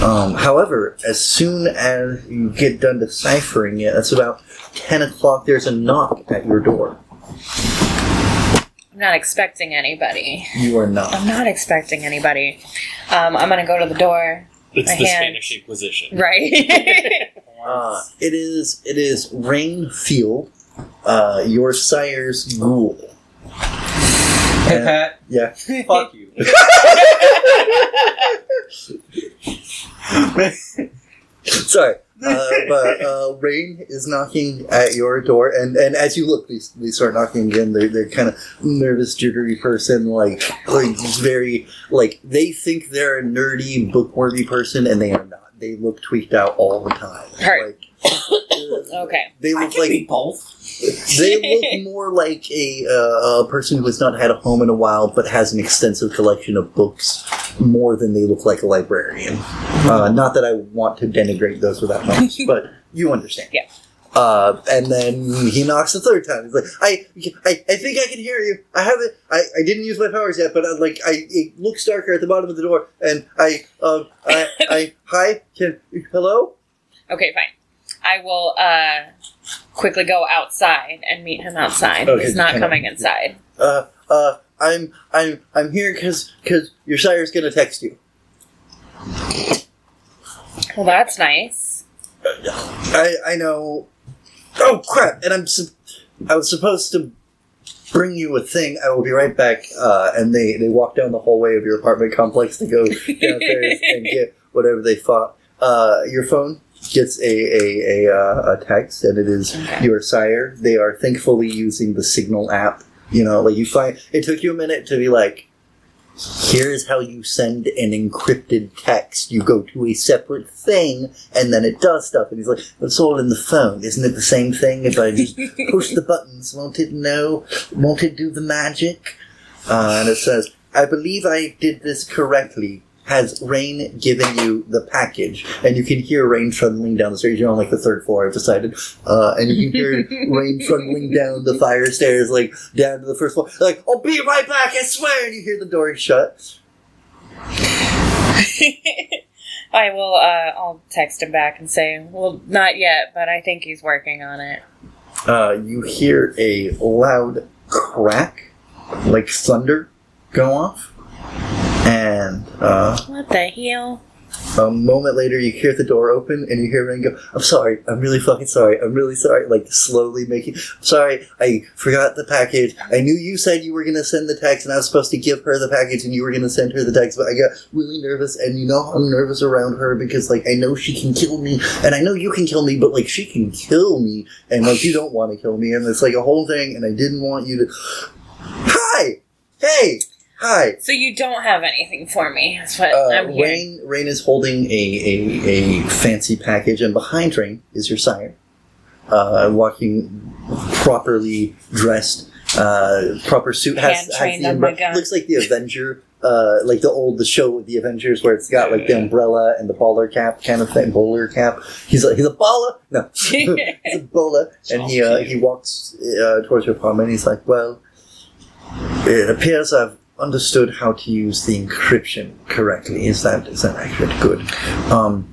Um, however, as soon as you get done deciphering it, that's about 10 o'clock, there's a knock at your door. I'm not expecting anybody. You are not. I'm not expecting anybody. Um, I'm gonna go to the door. It's the hand. Spanish Inquisition. Right. *laughs* Uh, it is it is Rain Field, uh, your sire's ghoul. Hey, And- Pat, yeah. *laughs* fuck you. *laughs* Sorry. Uh, but uh, Rain is knocking at your door, and, and as you look, they, they start knocking again. They're, they're kind of nervous, jittery person, like like very like they think they're a nerdy, bookworthy person, and they are not. They look tweaked out all the time. Right. Like, *coughs* okay. They I look can like be both. *laughs* they look more like a, uh, a person who has not had a home in a while but has an extensive collection of books more than they look like a librarian. Uh, not that I want to denigrate those without homes, *laughs* but you understand. Yeah. Uh, and then he knocks the third time. He's like, I, I, I think I can hear you. I haven't, I, I didn't use my powers yet, but I, like, I, it looks darker at the bottom of the door, and I, um, I, *laughs* I, hi, can, hello? Okay, fine. I will uh, quickly go outside and meet him outside. Okay, He's not hang on. coming inside. Uh, uh, I'm, I'm, I'm here because, because your sire's gonna text you. Well, that's nice. I, I know. Oh crap! And I'm, sup- I was supposed to bring you a thing. I will be right back. Uh, and they, they walk down the hallway of your apartment complex to go *laughs* downstairs and get whatever they thought. Uh, your phone gets a a, a, uh, a text, and it is Okay. your sire. They are thankfully using the Signal app. You know, like you find it took you a minute to be like, here's how you send an encrypted text. You go to a separate thing, and then it does stuff. And he's like, it's all in the phone. Isn't it the same thing? If I just *laughs* push the buttons, won't it know? Won't it do the magic? Uh, and it says, I believe I did this correctly. Has Rain given you the package? And you can hear Rain trundling down the stairs. You're on like the third floor, I've decided. Uh, and you can hear *laughs* Rain trundling down the fire stairs, like down to the first floor. Like, I'll be right back, I swear! And you hear the door shut. *laughs* I will. Uh, I'll text him back and say, "Well, not yet, but I think he's working on it." uh, you hear a loud crack, like thunder, go off. And uh, What the hell? a moment later, you hear the door open and you hear Rain go, I'm sorry, I'm really fucking sorry, I'm really sorry. Like, slowly making, sorry, I forgot the package. I knew you said you were going to send the text and I was supposed to give her the package and you were going to send her the text, but I got really nervous and you know I'm nervous around her because, like, I know she can kill me and I know you can kill me, but, like, she can kill me and, like, you don't want to kill me and it's, like, a whole thing and I didn't want you to. Hi! Hey! Hi! So you don't have anything for me? That's what Uh, I'm hearing. Rain, Rain is holding a, a, a fancy package, and behind Rain is your sire, uh, walking properly dressed, uh, proper suit. Has, Hand has the on umbre- gun. looks like the Avenger, uh, like the old the show with the Avengers, where it's got like the umbrella and the bowler cap kind of thing, bowler cap. He's a, he's a baller. No, *laughs* he's a *laughs* bowler, and he uh, he walks uh, towards your apartment. And he's like, well, it appears I've understood how to use the encryption correctly. Is that is that accurate? Good. Um,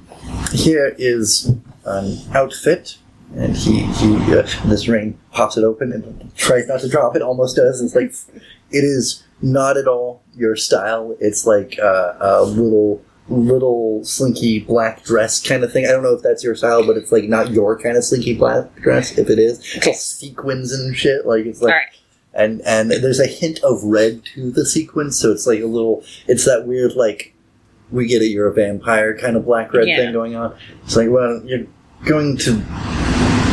here is an outfit, and he he uh, this ring pops it open and tries not to drop it. Almost does. It's like it is not at all your style. It's like uh, a little little slinky black dress kind of thing. I don't know if that's your style, but it's like not your kind of slinky black dress. If it is, it's all sequins and shit. Like it's like All right. And and there's a hint of red to the sequence, so it's like a little. It's that weird like we get it. You're a vampire kind of black red Yeah. thing going on. It's like well, you're going to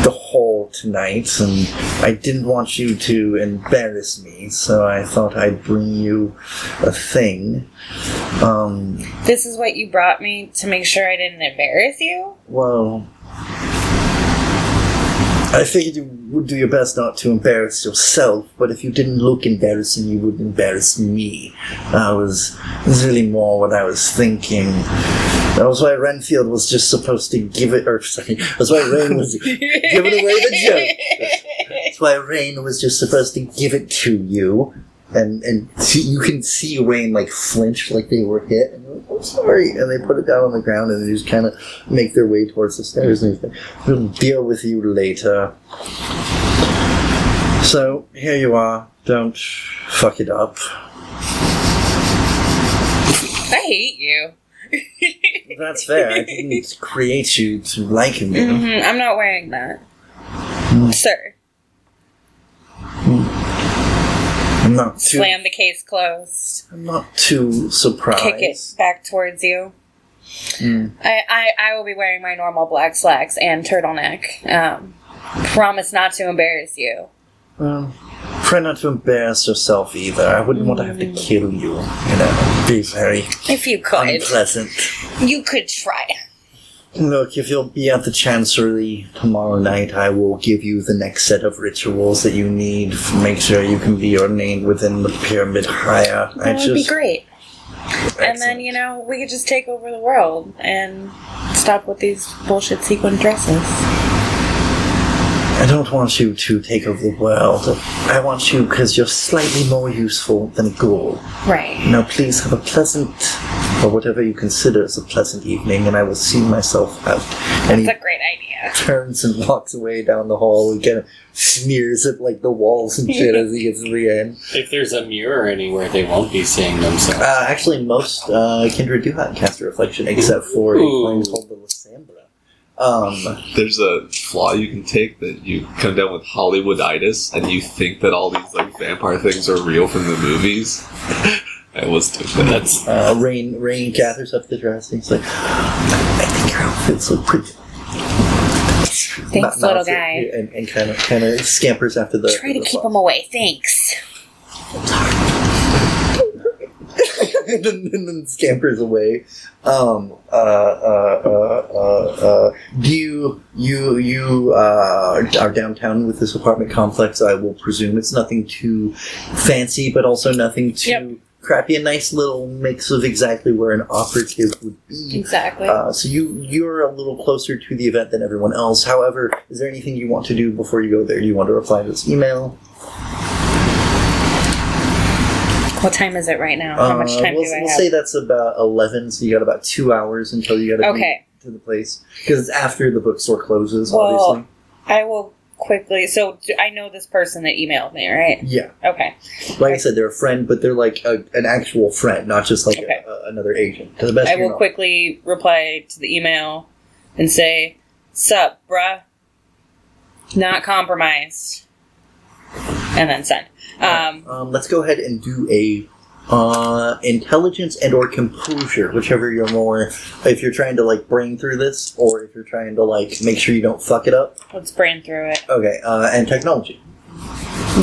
the hall tonight, and I didn't want you to embarrass me, so I thought I'd bring you a thing. Um, This is what you brought me to make sure I didn't embarrass you. well. I figured you would do your best not to embarrass yourself, but if you didn't look embarrassing, you would embarrass me. That was, that was really more what I was thinking. That was why Renfield was just supposed to give it, or sorry, that's why Rain was *laughs* giving away the joke. That's why Rain was just supposed to give it to you. And and see, you can see Rain like flinch, like they were hit. And like, I'm sorry. And they put it down on the ground and they just kind of make their way towards the stairs. And like, we'll deal with you later. So here you are. Don't fuck it up. I hate you. *laughs* That's fair. I didn't create you to like me. Mhm, I'm not wearing that, sir. I'm not too. Slam the case closed. I'm not too surprised. Kick it back towards you. Mm. I, I, I will be wearing my normal black slacks and turtleneck. Um, promise not to embarrass you. Well, try not to embarrass yourself either. I wouldn't want to have to kill you. You know, be very If you could, unpleasant. you could try. Look, if you'll be at the Chancery tomorrow night, I will give you the next set of rituals that you need. to Make sure you can be ordained within the pyramid higher. I That would be just, great. And then you know we could just take over the world and stop with these bullshit sequin dresses. I don't want you to take over the world. I want you because you're slightly more useful than a ghoul. Right. Now, please have a pleasant or whatever you consider as a pleasant evening, and I will see myself out. And he That's a great idea. turns and walks away down the hall and kind of smears at like the walls and shit as he gets to the end. *laughs* If there's a mirror anywhere, they won't be seeing themselves. Uh, actually, most uh, Kindred do have cast a reflection, except for a Ooh. called the Lasombra. Um, There's a flaw you can take that you come down with Hollywooditis, and you think that all these like vampire things are real from the movies. *laughs* I was took that. That's uh, Rain Rain gathers up the dress and he's like, I think your outfits look pretty. Thanks, little guy. And, and kind of kind of scampers after the. Try to the keep flaw. him away. Thanks. and, *laughs* then, and then scampers away. Um, uh, uh, uh, uh, uh, do you you you uh, are downtown with this apartment complex? I will presume it's nothing too fancy, but also nothing too Yep. Crappy. A nice little mix of exactly where an operative would be. Exactly. Uh, so you you're a little closer to the event than everyone else. However, is there anything you want to do before you go there? Do you want to reply to this email? what time is it right now? How much Uh, time we'll, do I we'll have? say that's about eleven. So you got about two hours until you got to Okay. to the place because it's after the bookstore closes. Well- obviously, I will quickly. So I know this person that emailed me, right? yeah. Okay. Like I said, they're a friend, but they're like a, an actual friend, not just like Okay. a, a, another agent. To the best I will knowledge. quickly reply to the email and say, "Sup, bruh? Not compromised." And then send. Um, Um, let's go ahead and do a uh, intelligence and or composure, whichever you're more. If you're trying to like brain through this, or if you're trying to like make sure you don't fuck it up. let's brain through it. Okay, uh, and technology.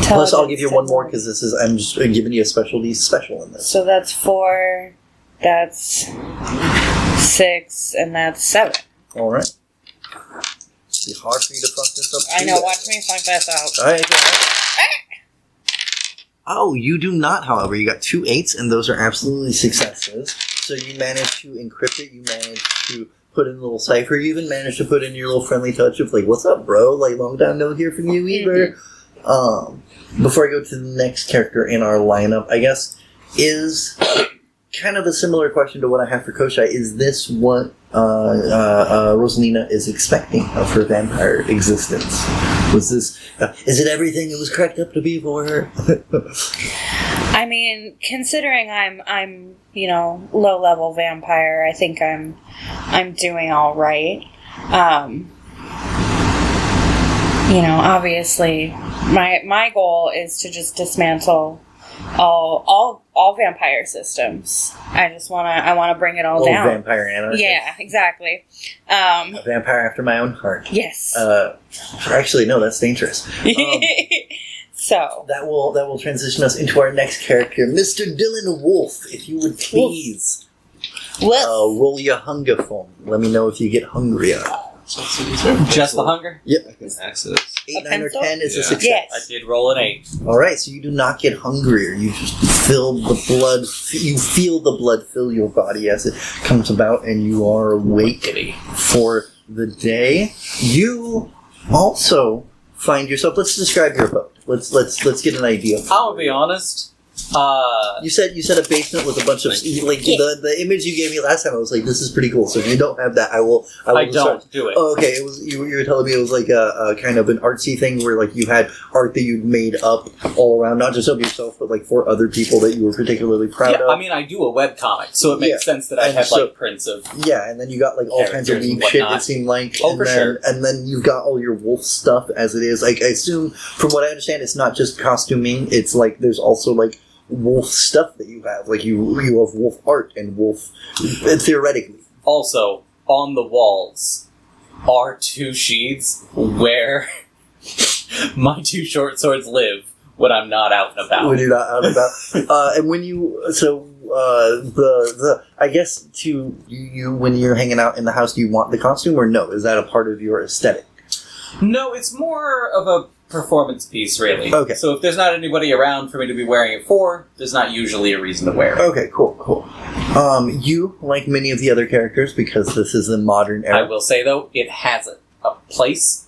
Plus, I'll give you one more because this is I'm just giving you a specialty special in this. So that's four. That's six, and that's seven. All right. Be hard for you to fuck this up. I too. know. Watch me fuck this out. All right. go ahead. Oh, you do not. However, you got two eights, and those are absolutely successes. So you managed to encrypt it. You managed to put in a little cipher. You even managed to put in your little friendly touch of like, "What's up, bro? Like, long time no hear from you either." Um, before I go to the next character in our lineup, I guess is kind of a similar question to what I have for Koschei. Is this what uh, uh, uh, Rosalina is expecting of her vampire existence? Was this? Uh, is it everything it was cracked up to be for her? I mean, considering I'm I'm you know low level vampire, I think I'm I'm doing all right. Um, you know, obviously, my my goal is to just dismantle all all all vampire systems. I just wanna I wanna bring it all Oh, down. vampire anarchy. Yeah, exactly. Um, A vampire after my own heart. yes. Uh, actually, no, that's dangerous. Um, *laughs* so that will that will transition us into our next character, Mr. Dylan Wolf. If you would please uh, well, roll your hunger form. Let me know if you get hungrier. Just the hunger? I can. Eight, A nine, or pencil? ten is a Yeah. success. yes. I did roll an eight. All right, so you do not get hungrier. You just feel the blood. You feel the blood fill your body as it comes about, and you are awake for the day. You also find yourself. Let's describe your boat. Let's let's let's get an idea. I'll be honest. Uh, You said you said a basement with a bunch of like the the image you gave me last time. I was like, this is pretty cool. So if you don't have that, I will. I, will I don't start- do it. Oh, okay. It was you, you were telling me it was like a, a kind of an artsy thing where like you had art that you'd made up all around, not just of yourself, but like for other people that you were particularly proud Yeah, of. I mean, I do a web comic, so it makes Yeah. sense that I And have so- like prints of. yeah, and then you got like all kinds of neat shit. It whatnot. seemed like, Oh, and for then sure. and then you've got all your wolf stuff as it is. Like I assume, from what I understand, it's not just costuming. It's like there's also like wolf stuff that you have. Like you you have wolf art and wolf theoretically. Also, on the walls are two sheets where *laughs* my two short swords live when I'm not out and about. when you're not out and about. *laughs* uh, and when you so uh, the the I guess to you, you when you're hanging out in the house, do you want the costume or no? Is that a part of your aesthetic? No, it's more of a performance piece, really. Okay. So if there's not anybody around for me to be wearing it for, there's not usually a reason to wear it. Okay, cool, cool. Um, you like many of the other characters because this is the modern era. I will say though, it has a, a place.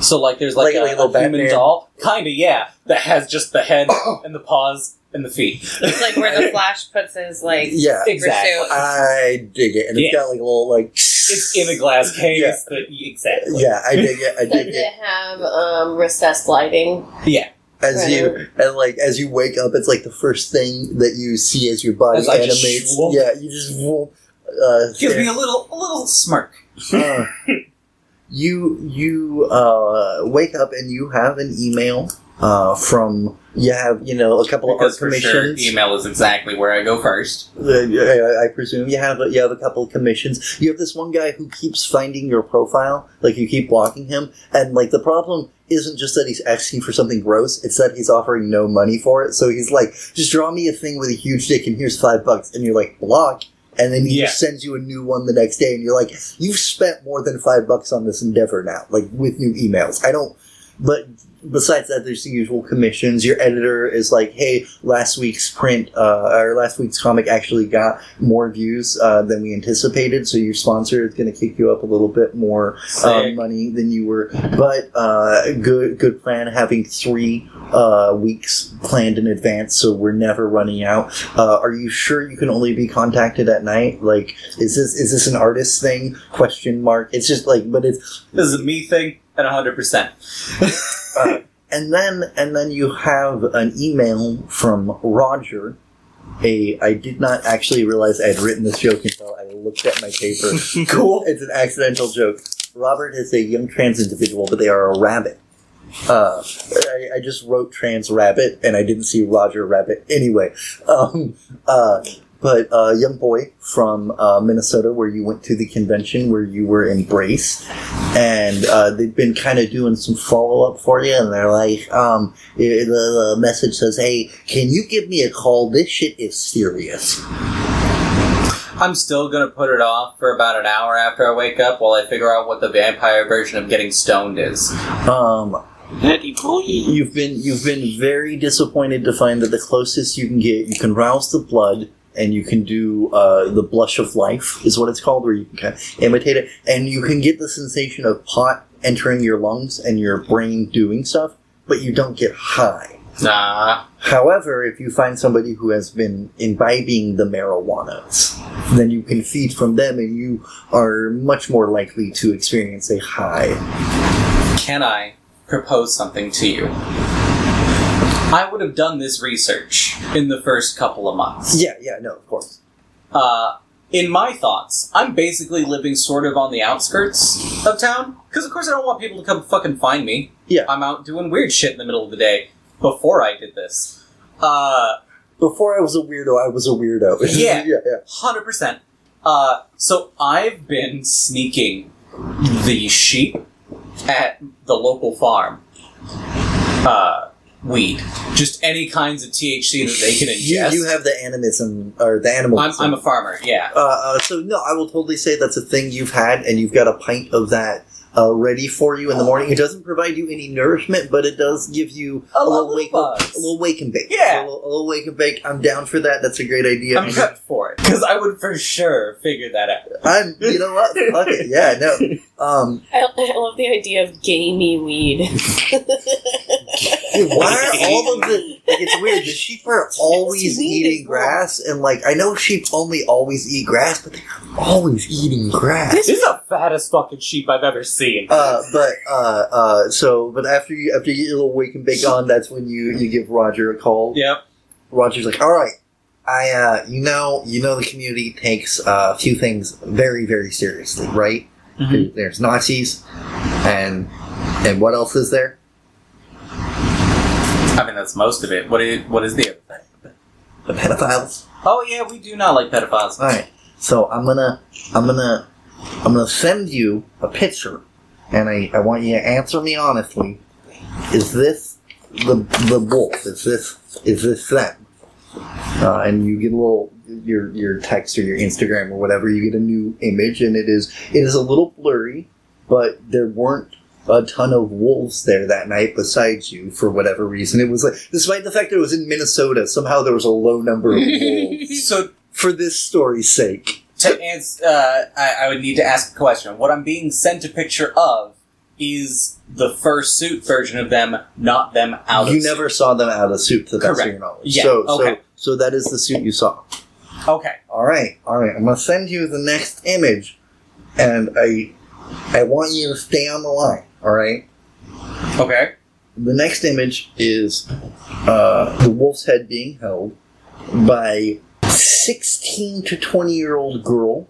So like, there's like, Like- a, a little human Batman? doll, kind of yeah, that has just the head *coughs* and the paws and the feet. It's like where the *laughs* Flash puts his like Yeah, exactly. suit. I dig it, and it's Yes. got like a little like. It's in a glass *laughs* case. Yeah. That, exactly. Yeah, I dig it. I Does dig it it. have um, recessed lighting? Yeah. As Right. you and like as you wake up, it's like the first thing that you see as your body As I animates. swoop. yeah, you just whoop, uh, Gives me a little, a little smirk. Uh, *laughs* you you uh, wake up and you have an email uh, from you have you know a couple Because of for art sure, commissions. email is exactly where I go first. Uh, I, I presume you have you have a couple of commissions. You have this one guy who keeps finding your profile, like you keep blocking him, and like the problem isn't just that he's asking for something gross; it's that he's offering no money for it. So he's like, "Just draw me a thing with a huge dick, and here's five bucks," and you're like, "Block." And then he Yeah. just sends you a new one the next day, and you're like, "You've spent more than five bucks on this endeavor now, like with new emails." I don't. But besides that, there's the usual commissions. Your editor is like, "Hey, last week's print uh, or last week's comic actually got more views uh, than we anticipated, so your sponsor is going to kick you up a little bit more Sick. money than you were." But uh, good, good plan having three uh, weeks planned in advance, so we're never running out. Uh, are you sure you can only be contacted at night? Like, is this is this an artist thing? Question mark. It's just like, but it's This is a me thing at 100%. *laughs* and then and then you have an email from Roger. A I did not actually realize I had written this joke until I looked at my paper. *laughs* cool. It's an accidental joke. Robert is a young trans individual, but they are a rabbit. Uh, I, I just wrote trans rabbit, and I didn't see Roger Rabbit anyway. Um, uh, but a young boy from uh, Minnesota, where you went to the convention, where you were embraced, and uh, they've been kind of doing some follow up for you, and they're like, um, the, the message says, "Hey, can you give me a call? This shit is serious." I'm still gonna put it off for about an hour after I wake up while I figure out what the vampire version of getting stoned is. Um, You've been you've been very disappointed to find that the closest you can get, you can rouse the blood, and you can do uh, the blush of life, is what it's called, where you can kind of imitate it, and you can get the sensation of pot entering your lungs and your brain doing stuff, but you don't get high. Nah. However, if you find somebody who has been imbibing the marijuanas, then you can feed from them, and you are much more likely to experience a high. Can I propose something to you? I would have done this research in the first couple of months. Yeah, yeah, no, of course. Uh, in my thoughts, I'm basically living sort of on the outskirts of town. Because, of course, I don't want people to come fucking find me. Yeah. I'm out doing weird shit in the middle of the day before I did this. Uh, Before I was a weirdo, I was a weirdo. *laughs* Yeah. yeah, yeah. Hundred percent. Uh, so I've been sneaking the sheep at the local farm. Uh, weed, just any kinds of THC that they can You, ingest. you have the Animalism or the animal. I'm, I'm a farmer. Yeah. uh, uh, so no, I will totally say that's a thing you've had, and you've got a pint of that uh, ready for you in the morning. It doesn't provide you any nourishment, but it does give you A little little wake, buzz. a little wake and bake. Yeah. a little, a little wake and bake. I'm down for that. That's a great idea. I'm cut for it because I would for sure figure that out. I'm. You know what? Fuck it. Yeah. No. *laughs* Um. I, I love the idea of gamey weed. *laughs* Dude, why are all of the like? It's weird. The sheep are always eating grass, and like I know sheep only always eat grass, but they're always eating grass. This is the fattest fucking sheep I've ever seen. Uh, but uh, uh, so, but after you after you get your little wake and bake on, that's when you you give Roger a call. Yep. Roger's like, all right, I uh, you know you know the community takes uh, a few things very very seriously, right? Mhm. There's Nazis, and and what else is there? I mean, that's most of it. What is what is the other thing? The pedophiles. Oh yeah, we do not like pedophiles. All right, so I'm gonna I'm gonna I'm gonna send you a picture, and I I want you to answer me honestly. Is this the the wolf? Is this is this them? Uh, and you get a little your your text or your Instagram or whatever. You get a new image, and it is it is a little blurry, but there weren't a ton of wolves there that night besides you for whatever reason. It was like, despite the fact that it was in Minnesota, somehow there was a low number of *laughs* wolves. So for this story's sake. to answer, uh, I, I would need to ask a question. What I'm being sent a picture of is the first suit version of them, not them out of you suit. never saw them out of suit to the best of your knowledge. Yeah, So, okay. so, so that is the suit you saw. Okay. All right, all right. I'm gonna send you the next image, and I, I want you to stay on the line. All right. Okay. The next image is uh, the wolf's head being held by 16 to 20 year old girl,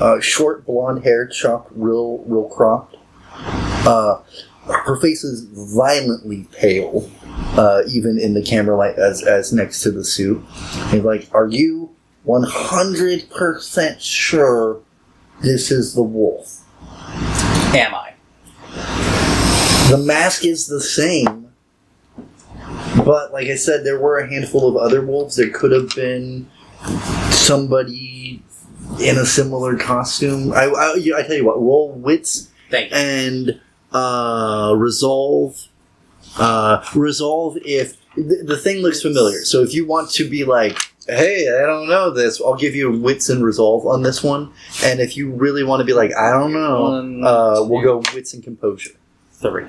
uh, short blonde hair, chopped real, real cropped. Uh, her face is violently pale, uh, even in the camera light as, as next to the suit. And like, are you 100% sure this is the wolf? Am I? The mask is the same, but like I said, there were a handful of other wolves. There could have been somebody in a similar costume. I, I, I tell you what, roll wits Thank you. and uh, resolve. Uh, resolve if the, the thing looks familiar. So if you want to be like, hey, I don't know this, I'll give you wits and resolve on this one. And if you really want to be like, I don't know, uh, we'll go wits and composure. Three.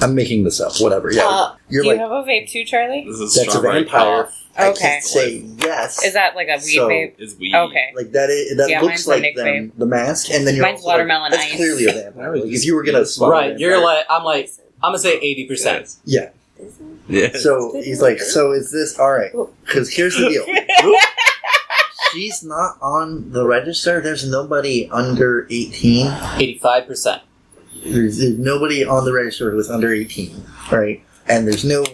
I'm making this up. Whatever. Yeah, Uh, you're Do you like have a vape too, Charlie? This is that's a strawberry vampire. cough. I Okay. can't say yes. Is that like a weed So- vape? Is weed. Okay. like that? Is, that Yeah, looks mine's like Nick them, vape. the mask, and then you're Mine's also like, watermelon that's ice. clearly a vampire. *laughs* Like, if you were gonna eat swallow Right. You're vampire. like, I'm like, I'm gonna say eighty percent. yeah. Yeah. So he's like, so is this all right? Because here's the deal. *laughs* She's not on the register. There's nobody under 18. Eighty-five percent. There's, there's nobody on the register who's under 18, right? And there's no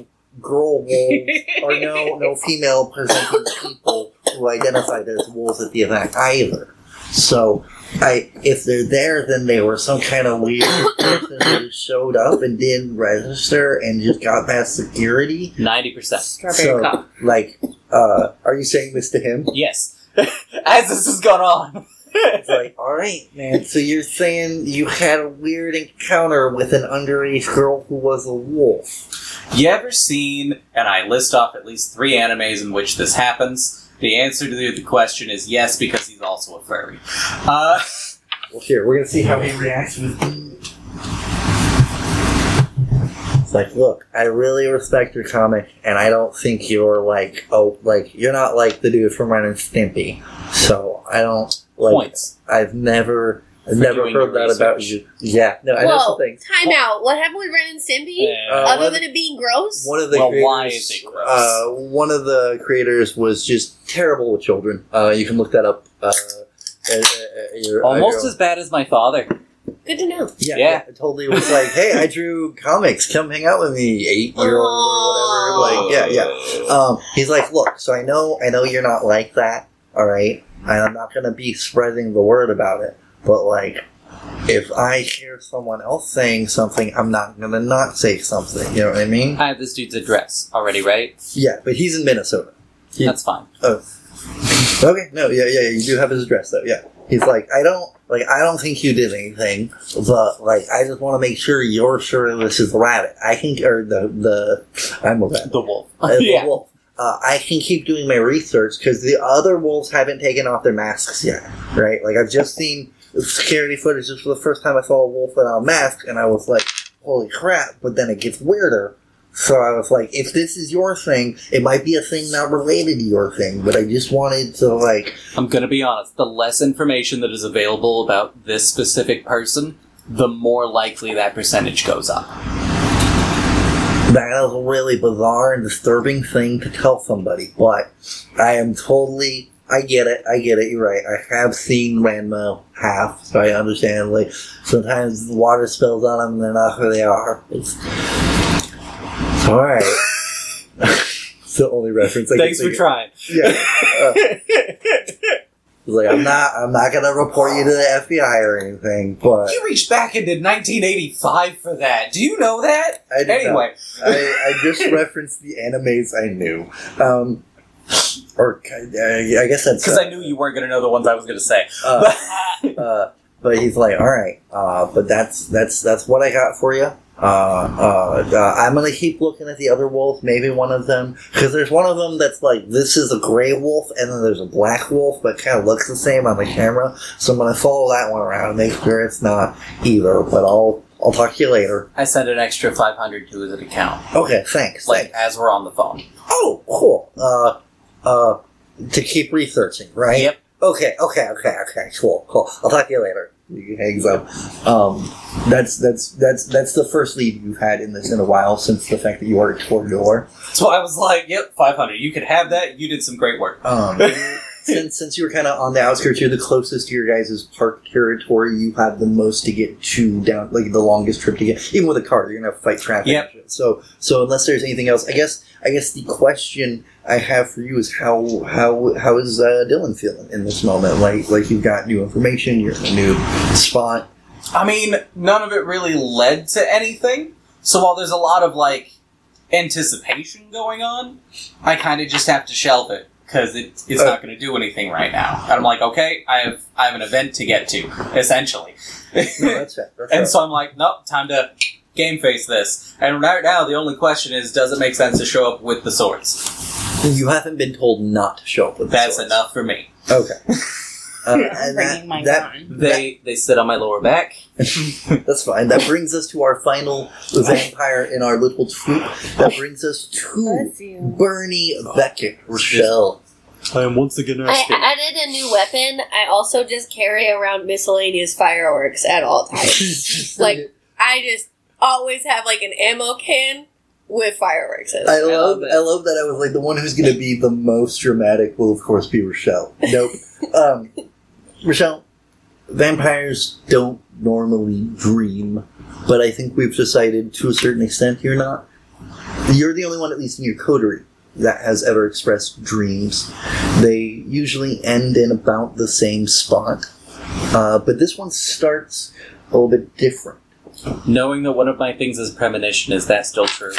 girl wolves or no no female presenting people who identified as wolves at the event either. So, I if they're there, then they were some kind of weird person who showed up and didn't register and just got past security. Ninety percent. Strawberry So, cough. like, uh, are you saying this to him? Yes. *laughs* As this has gone on. It's like, *laughs* all right, man. *laughs* So you're saying you had a weird encounter with an underage girl who was a wolf? You ever seen, and I list off at least three animes in which this happens? The answer to the question is yes, because he's also a furry. Uh, Well, here we're gonna see how he reacts with. Like, look, I really respect your comic, and I don't think you're like, oh, like you're not like the dude from Ren and Stimpy. So I don't like. points. I've never, I've never heard your that about you. Yeah, no, I know Whoa, something. time out. What happened with Ren and Stimpy? Yeah. Uh, Other one- than it being gross? One of the Well, creators, why is it gross? Uh, one of the creators was just terrible with children. Uh, you can look that up. Uh, uh, uh, your- uh, Almost your- as bad as my father. Good to know. yeah, yeah. I totally was like, hey, I drew comics. Come hang out with me, eight year old or whatever. Like, yeah, yeah. Um, he's like, look, so I know, I know you're not like that. All right, and I'm not gonna be spreading the word about it. But like, if I hear someone else saying something, I'm not gonna not say something. You know what I mean? I have this dude's address already, right? Yeah, but he's in Minnesota. Yeah. That's fine. Okay, no, yeah, yeah, yeah, you do have his address though. Yeah, he's like, I don't like, I don't think you did anything, but like, I just want to make sure you're sure this is the rabbit. I can, or the the, I'm a rabbit. The wolf. Uh, the yeah. wolf. Uh, I can keep doing my research because the other wolves haven't taken off their masks yet, right? Like I've just seen security footage. This was the first time I saw a wolf without a mask, and I was like, "Holy crap!" But then it gets weirder. So I was like, if this is your thing, it might be a thing not related to your thing, but I just wanted to like I'm gonna be honest. The less information that is available about this specific person, the more likely that percentage goes up. That is a really bizarre and disturbing thing to tell somebody, but I am totally. I get it. I get it. You're right. I have seen Ranma half, so I understand. Like sometimes the water spills on them, and they're not who they are. It's all right. *laughs* it's the only reference. I can Thanks for think of. trying. Yeah. *laughs* Uh, like I'm not. I'm not gonna report you to the FBI or anything, but You reached back into 1985 for that. Do you know that? I did. Anyway, I, I just *laughs* referenced the animes I knew. Um, or I, I guess that's because I knew you weren't going to know the ones I was going to say. Uh, uh, but he's like, all right, uh, but that's that's that's what I got for you. Uh, uh, uh, I'm gonna keep looking at the other wolves. Maybe one of them, because there's one of them that's like this is a gray wolf, and then there's a black wolf, but kind of looks the same on the camera. So I'm gonna follow that one around, and make sure it's not either. But I'll I'll talk to you later. I sent an extra 500 to his account. Okay, thanks. Like, thanks. as we're on the phone. Oh, cool. Uh, uh, to keep researching, right? Yep. Okay, okay, okay, okay. Cool, cool. I'll talk to you later. Hangs up. Um, that's that's that's that's the first lead you've had in this in a while since the fact that you are a door So I was like, yep, 500. You could have that. You did some great work. Um, *laughs* since since you were kind of on the outskirts, you're the closest to your guys' park territory. You have the most to get to down, like the longest trip to get. Even with a car, you're gonna have to fight traffic. Yep. So so unless there's anything else, I guess I guess the question I have for you is how how how is uh, Dylan feeling in this moment? Like like you've got new information, you're in a new spot. I mean, none of it really led to anything. So while there's a lot of like anticipation going on, I kind of just have to shelve it because it, it's uh, not going to do anything right now. And I'm like, okay, I have I have an event to get to, essentially. No, that's fair. That's *laughs* and so I'm like, nope, time to game face this. And right now, the only question is, does it make sense to show up with the swords? you haven't been told not to show up with the That's swords. enough for me. Okay. *laughs* Uh, *laughs* and that, my that, gun. They they sit on my lower back. *laughs* That's fine. That brings us to our final vampire in our little troop. That brings us to Bernie Beckett, Rochelle. I am once again I added a new weapon. I also just carry around miscellaneous fireworks at all times. *laughs* like I just always have like an ammo can with fireworks in it. I love, love. I love that I was like the one who's going to be the most dramatic. Will of course be Rochelle. Nope. um, Rochelle, vampires don't normally dream, but I think we've decided to a certain extent you're not. You're the only one, at least in your coterie, that has ever expressed dreams. They usually end in about the same spot, uh, but this one starts a little bit different. Knowing that one of my things is premonition, is that still true?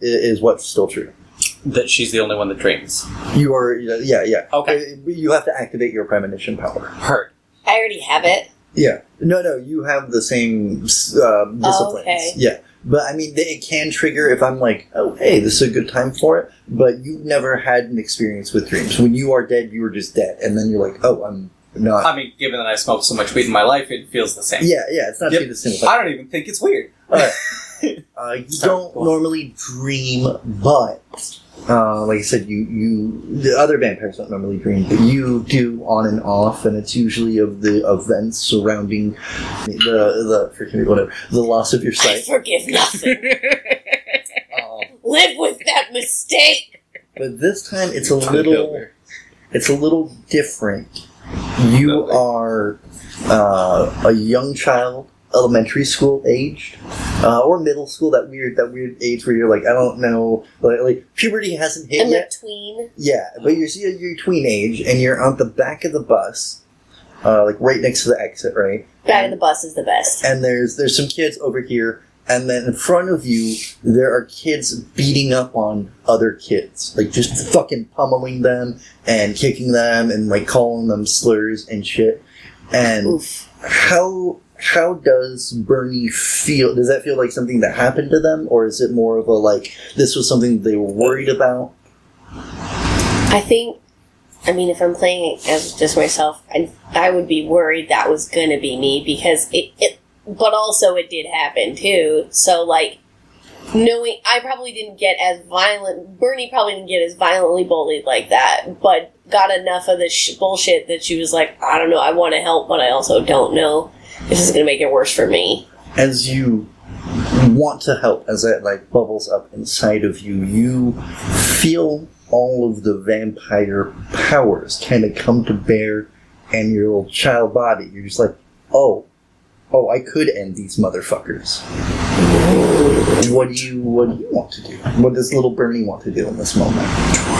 Is what's still true. That she's the only one that dreams. You are, yeah, yeah. Okay. You have to activate your premonition power. Heard. I already have it. Yeah. No, no, you have the same uh, disciplines. okay. Yeah. But I mean, it can trigger if I'm like, oh, hey, this is a good time for it. But you've never had an experience with dreams. When you are dead, you are just dead. And then you're like, oh, I'm not. I mean, given that I smoked so much weed in my life, it feels the same. yeah, yeah, it's not Yep. too distinct. I don't even think it's weird. Alright. *laughs* Uh, you don't normally dream, but uh, like I said, you you the other vampires don't normally dream, but you do on and off, and it's usually of the events surrounding the the freaking whatever the loss of your I sight. forgive nothing. *laughs* Um, Live with that mistake. but this time it's a little it's a little different. You are uh, a young child, elementary school aged, uh, or middle school. That weird, that weird age where you're like, I don't know, like, like puberty hasn't hit In yet. between. Yeah, but you're see you're tween age, and you're on the back of the bus, uh, like right next to the exit, right? Back of the bus is the best. and there's there's some kids over here, and then in front of you there are kids beating up on other kids, like just fucking pummeling them and kicking them and like calling them slurs and shit. And Oof. how how does Bernie feel? Does that feel like something that happened to them, or is it more of a like this was something they were worried about? I think, I mean, if I'm playing as just myself, I, I would be worried that was going to be me because it, it, but also it did happen too. So, like, knowing, I probably didn't get as violent, Bernie probably didn't get as violently bullied like that, but got enough of the sh- bullshit that she was like, I don't know, I want to help, but I also don't know. This is going to make it worse for me. as you want to help, as it like bubbles up inside of you, you feel all of the vampire powers kind of come to bear in your little child body. You're just like, oh, oh, I could end these motherfuckers. What do you What do you want to do? What does little Bernie want to do in this moment?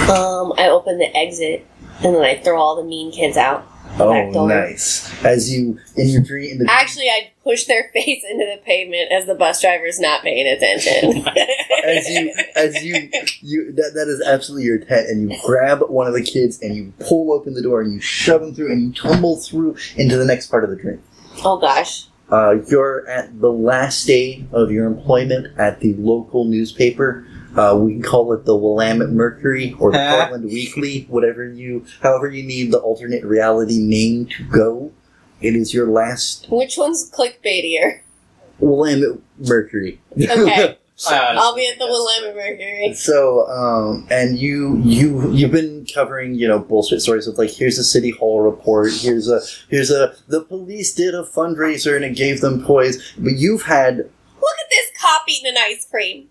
Um, I open the exit and then I throw all the mean kids out. Oh, nice. As you in your dream, in the Actually, I push their *laughs* face into the pavement as the bus driver's not paying attention. *laughs* as you as you you that, that is absolutely your intent and you grab one of the kids and you pull open the door and you shove him through and you tumble through into the next part of the dream oh gosh. uh, you're at the last day of your employment at the local newspaper uh, we can call it the Willamette Mercury or the Huh? *laughs* Portland Weekly, whatever you, however you need the alternate reality name to go. It is your last Which one's clickbaitier? Willamette Mercury. Okay. I *laughs* honestly I'll be at the Willamette Mercury. So, um, and you you you've been covering you know bullshit stories of like here's a city hall report, here's a here's a the police did a fundraiser and it gave them toys, but you've had Look at this cop eating an ice cream.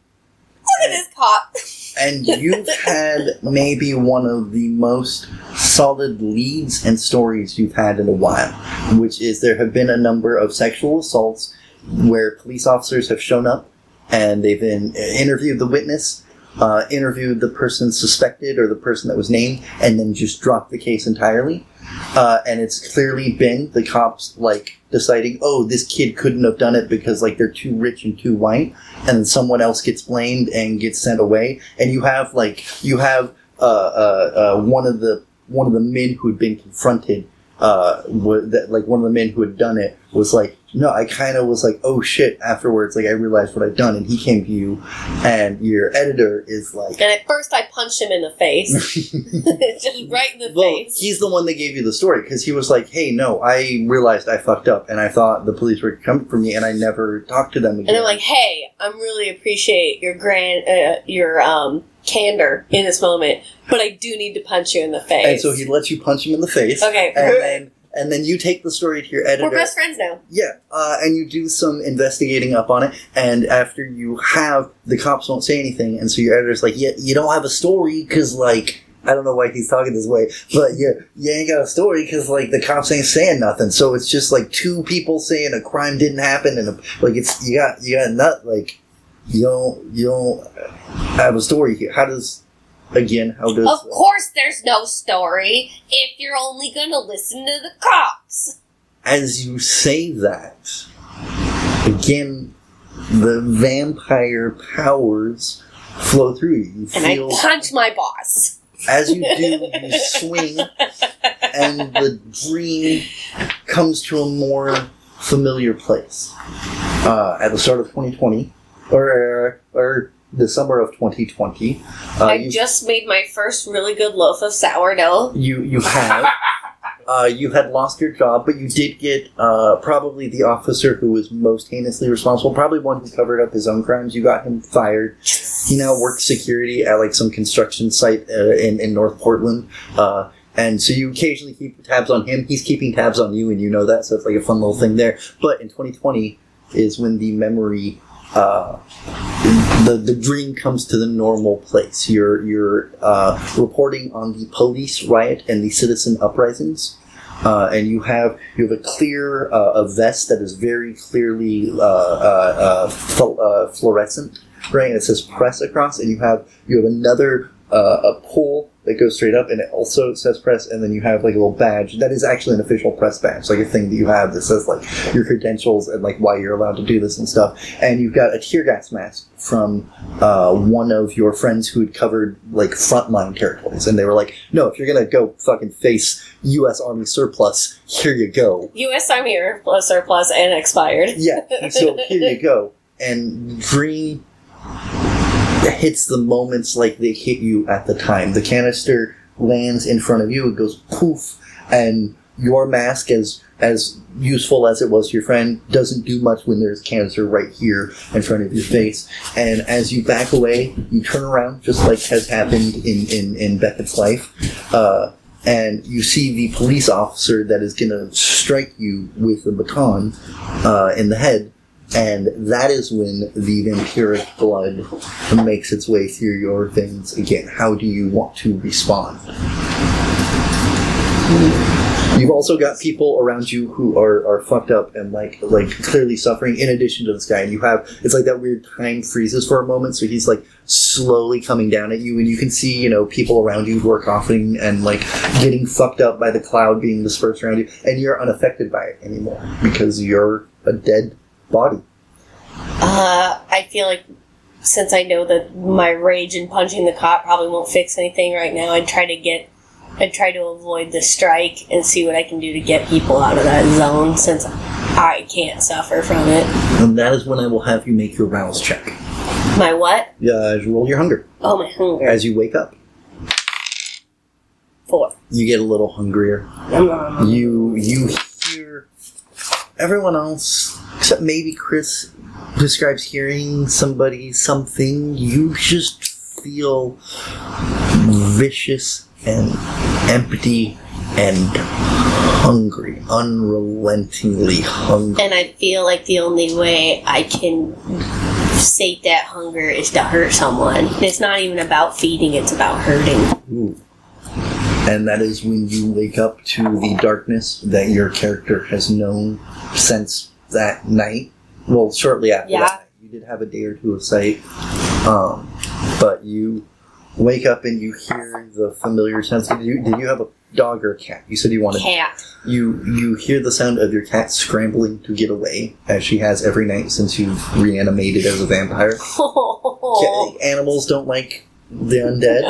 Look at this and you've had maybe one of the most solid leads and stories you've had in a while, which is there have been a number of sexual assaults where police officers have shown up and they've been uh, interviewed the witness, uh, interviewed the person suspected or the person that was named, and then just dropped the case entirely. Uh, and it's clearly been the cops like deciding, oh, this kid couldn't have done it because like they're too rich and too white, and someone else gets blamed and gets sent away. And you have like you have uh, uh, uh, one of the one of the men who had been confronted. Uh, wa- that like one of the men who had done it was like, no, I kind of was like, oh shit. Afterwards, like I realized what I'd done, and he came to you, and your editor is like, And at first, I punched him in the face. *laughs* *laughs* Just right in the Well, face. he's the one that gave you the story because he was like, "Hey, no, I realized I fucked up, and I thought the police were coming for me, and I never talked to them again." And I'm like, hey, I'm really appreciate your grand, uh, your um, candor in this moment, but I do need to punch you in the face. and so he lets you punch him in the face, Okay. and then and then you take the story to your editor. We're best friends now. Yeah, uh, and you do some investigating up on it, and after you have, the cops won't say anything, and so your editor's like, "Yeah, you don't have a story because like." I don't know why he's talking this way, but yeah, you ain't got a story because like the cops ain't saying nothing. So it's just like two people saying a crime didn't happen, and a, like it's you got you got nut like you don't you don't have a story here. How does again? How does Of course, there's no story if you're only gonna listen to the cops. as you say that, again, the vampire powers flow through you. You And feel, I punch my boss. as you do, *laughs* you swing, and the dream comes to a more familiar place. Uh, at the start of 2020, or or the summer of 2020, uh, I just made my first really good loaf of sourdough. you you have. *laughs* Uh, you had lost your job, but you did get uh, probably the officer who was most heinously responsible, probably one who covered up his own crimes. You got him fired. He now works security at like some construction site uh, in in North Portland. Uh, and so you occasionally keep tabs on him. He's keeping tabs on you, and you know that. So it's like a fun little thing there. But in 2020 is when the memory uh, the the dream comes to the normal place. You're you're uh, reporting on the police riot and the citizen uprisings, uh, and you have you have a clear uh, a vest that is very clearly uh, fl- fluorescent, right? And it says press across, and you have you have another a pole that goes straight up, and it also says press, and then you have like a little badge that is actually an official press badge, like a thing that you have that says like your credentials and like why you're allowed to do this and stuff. And you've got a tear gas mask from uh, one of your friends who had covered like frontline territories, and they were like, "No, if you're gonna go fucking face U.S. Army surplus, here you go." U.S. Army surplus, surplus, and expired. Yeah, so here you *laughs* go. And Dream hits the moments like they hit you at the time. The canister lands in front of you, it goes poof, and your mask, as as useful as it was to your friend, doesn't do much when there's canister right here in front of your face. And as you back away, you turn around, just like has happened in, in, in Beckett's life. Uh, and you see the police officer that is going to strike you with a baton uh, in the head, and that is when the vampiric blood makes its way through your veins again. How do you want to respond? You've also got people around you who are, are fucked up and like like clearly suffering. In addition to this guy, and you have it's like that weird time freezes for a moment. So he's like slowly coming down at you, and you can see you know people around you who are coughing and like getting fucked up by the cloud being dispersed around you, and you're unaffected by it anymore because you're a dead body. Uh, I feel like since I know that my rage and punching the cop probably won't fix anything right now, I'd try to get, I'd try to avoid the strike and see what I can do to get people out of that zone since I can't suffer from it. And that is when I will have you make your rouse check. My what? Yeah, Uh, roll your hunger Oh, my hunger. as you wake up. Four. You get a little hungrier. Nom, nom, nom. You you hear everyone else except maybe Kris describes hearing somebody something. You just feel vicious and empty and hungry, unrelentingly hungry. And I feel like the only way I can sate that hunger is to hurt someone. It's not even about feeding, it's about hurting. Ooh. And that is when you wake up to the darkness that your character has known since that night. Well, shortly after Yeah. that. You did have a day or two of sight. Um, but you wake up and you hear the familiar sounds. Did you, did you have a dog or a cat? You said you wanted Cat. you you hear the sound of your cat scrambling to get away as she has every night since you've reanimated as a vampire. *laughs* Oh. Animals don't like the undead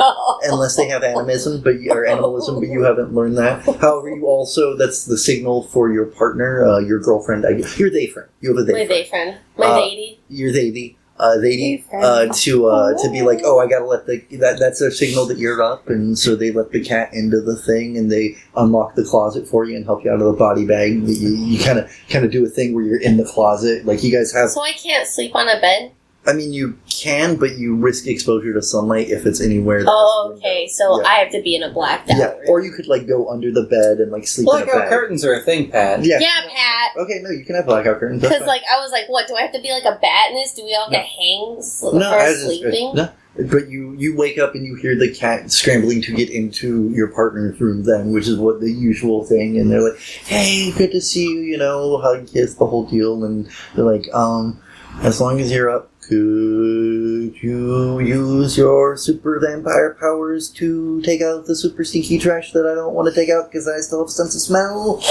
*laughs* unless they have animism, but you, or animalism, but you haven't learned that. However, you also that's the signal for your partner, uh, your girlfriend, I, your day friend. You have a day My friend. day friend. My Uh, lady. Your they uh, they Day friend. uh, to uh, to be like, oh, I gotta let the that that's their signal that you're up, and so they let the cat into the thing, and they unlock the closet for you and help you out of the body bag. You kind of kind of do a thing where you're in the closet, like you guys have. So I can't sleep on a bed? I mean, you can, but you risk exposure to sunlight if it's anywhere. that Oh, okay. So Yeah. I have to be in a blacked out Yeah, room. or you could like go under the bed and like sleep in Blackout a bag. curtains are a thing, Pat. Yeah. yeah, Pat. Okay, no, you can have blackout curtains. that's Because fine. like I was like, what? Do I have to be like a bat in this? Do we all No. get hangs no, for I just, sleeping? no. But you you wake up and you hear the cat scrambling to get into your partner's room then, which is what the usual thing. And they're like, "Hey, good to see you," you know, hug, kiss, the whole deal. And they're like, "Um, as long as you're up, could you use your super vampire powers to take out the super stinky trash that I don't want to take out because I still have a sense of smell?"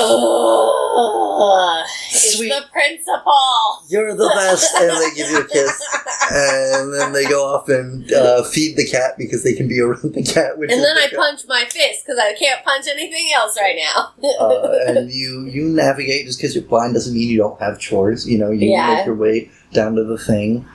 Ugh, it's Sweet. the principal. You're the best, and they give you a kiss. and then they go off and uh, feed the cat because they can be around the cat. Which And then I the- punch my fist because I can't punch anything else right now. Uh, and you you navigate just because you're blind doesn't mean you don't have chores. You know, you Yeah. make your way down to the thing.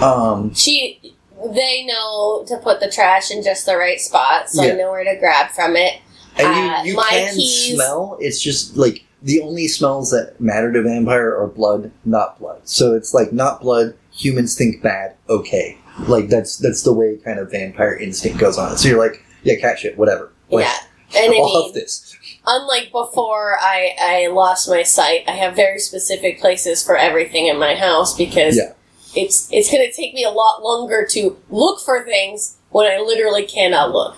Um, she, they know to put the trash in just the right spot, so Yeah. I know where to grab from it. and Uh, you, you my can keys- smell. It's just like the only smells that matter to vampire are blood, not blood. So it's like not blood. Humans think bad. Okay, like that's that's the way kind of vampire instinct goes on. So you're like, yeah, cat shit, whatever. Like, yeah, and I I'll mean, huff this. Unlike before I, I lost my sight. I have very specific places for everything in my house because Yeah. it's it's going to take me a lot longer to look for things when i literally cannot look.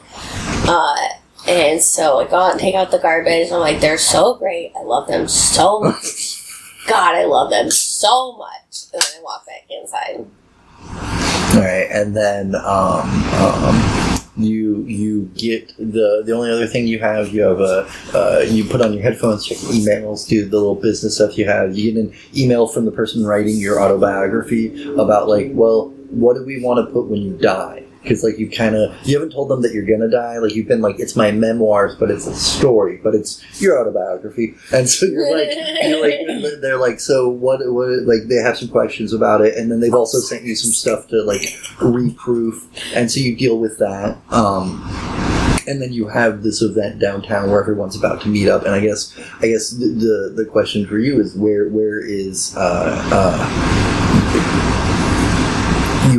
Uh, and so i go out and take out the garbage. I'm like they're so great. I love them so much. *laughs* God i love them so much. And then i walk back inside. All right, and then um, um, you you get the the only other thing you have you have a uh, you put on your headphones, check emails, do the little business stuff you have. You get an email from the person writing your autobiography about like, well, what do we want to put when you die? Because like you kind of you haven't told them that you're gonna die. Like you've been like it's my memoirs, but it's a story, but it's your autobiography, and so you're like you're like *laughs* they're like so what what like they have some questions about it, and then they've also sent you some stuff to like reproof, and so you deal with that. Um, and then you have this event downtown where everyone's about to meet up, and I guess I guess the the, the question for you is where where is uh, uh,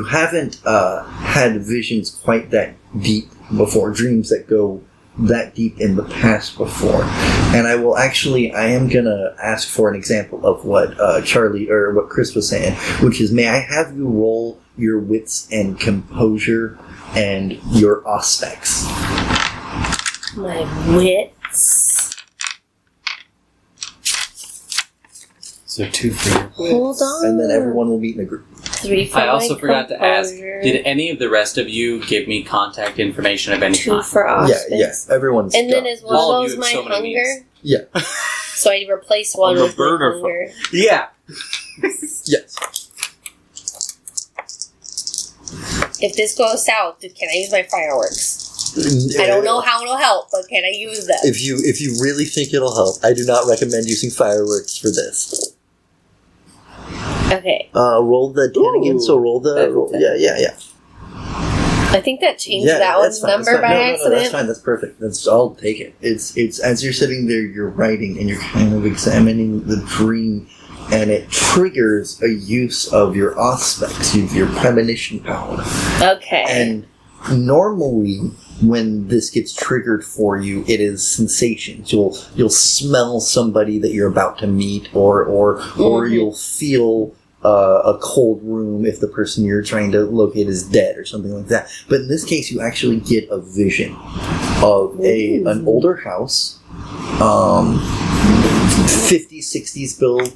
you haven't uh, had visions quite that deep before, dreams that go that deep in the past before. And I will actually, I am gonna ask for an example of what uh, Charlie or what Kris was saying, which is, may I have you roll your wits and composure and your aspects? my wits So two for your hold on And then everyone will meet in a group. Three for I also my forgot to ask: Did any of the rest of you give me contact information of any two kind? for Yeah, yes, everyone's. And then done. is one All of of those my have so hunger? needs. Yeah. *laughs* So I replace one I'm with my hunger. Yeah. Yes. If this goes south, can I use my fireworks? I don't know how it'll help, but can I use them? If you if you really think it'll help, I do not recommend using fireworks for this. Okay, Uh, roll the ten again. So roll the roll, yeah yeah yeah. I think that changed yeah, that that's one's fine, that's number fine. by no, no, no, accident. that's fine. That's perfect. That's I'll take it. It's it's as you're sitting there, you're writing and you're kind of examining the dream. and it triggers a use of your aspects, your your premonition power. Okay. And normally, when this gets triggered for you, it is sensations. You'll you'll smell somebody that you're about to meet, or or or Mhm. you'll feel. Uh, a cold room if the person you're trying to locate is dead or something like that. But in this case, you actually get a vision of a an older house, um, 50s, 60s build,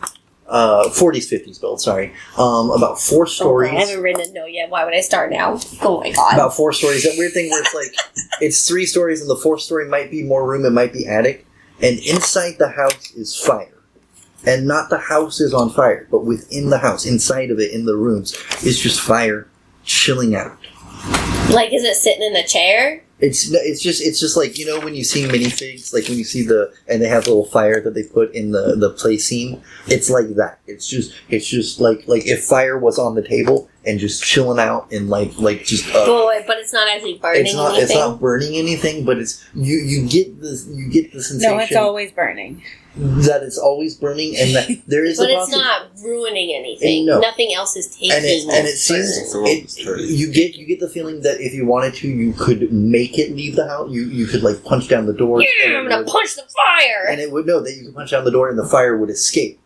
uh, 40s, 50s build. Sorry, um, about four stories. I haven't written a note yet. Why would I start now? Oh my god. about four stories. That weird thing where it's like *laughs* it's three stories, and the fourth story might be more room, it might be attic, and inside the house is fire. And not the house is on fire, but within the house, inside of it, in the rooms, is just fire chilling out. like, is it sitting in a chair? It's it's just it's just like you know when you see minifigs, like when you see the and they have a little fire that they put in the the play scene. It's like that. It's just it's just like like if fire was on the table and just chilling out and like like just. Uh, But, but it's not actually burning it's not anything. it's not burning anything, but it's you you get the you get the sensation No, it's always burning. that it's always burning and that *laughs* there is but a it's not ruining anything. No. Nothing else is taking. and it and it seems it, you get you get the feeling that if you wanted to you could make it leave the house you you could like punch down the door Yeah, I'm gonna punch the fire. and it would know that you could punch down the door and the fire would escape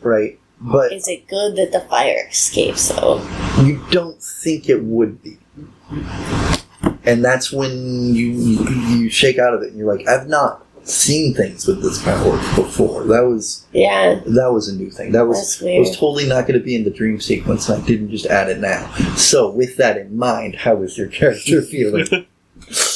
right but Is it good that the fire escapes though? you don't think it would be and that's when you you shake out of it and you're like i've not seen things with this power before that was Yeah, that was a new thing that was that's It was totally not going to be in the dream sequence, and I didn't just add it now. So, with that in mind, how is your character *laughs* feeling?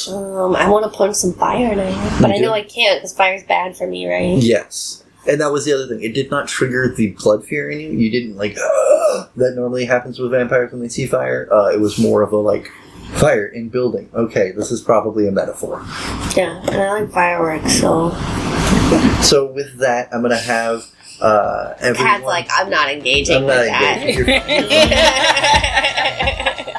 Um, I want to punch some fire now, but You I know do? I can't because fire's bad for me, right? yes. And that was the other thing. It did not trigger the blood fear in you. You didn't, like, *gasps* that normally happens with vampires when they see fire. Uh, it was more of a, like, fire in building. Okay, this is probably a metaphor. Yeah, and I like fireworks, so So, with that, I'm to have uh, everyone. Cat's like, I'm not engaging I'm not with that.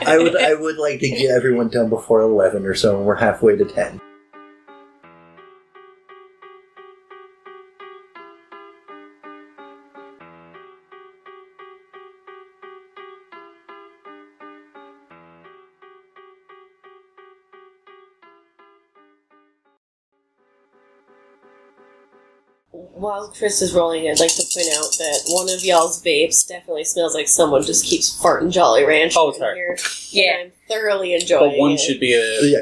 *laughs* I would, I would like to get everyone done before 11 or so, and we're halfway to 10. While Kris is rolling, I'd like to point out that one of y'all's vapes definitely smells like someone just keeps farting Jolly Rancher Oh, it's in her. here. *laughs* Yeah. And I'm thoroughly enjoying But one it. should be a. Yeah,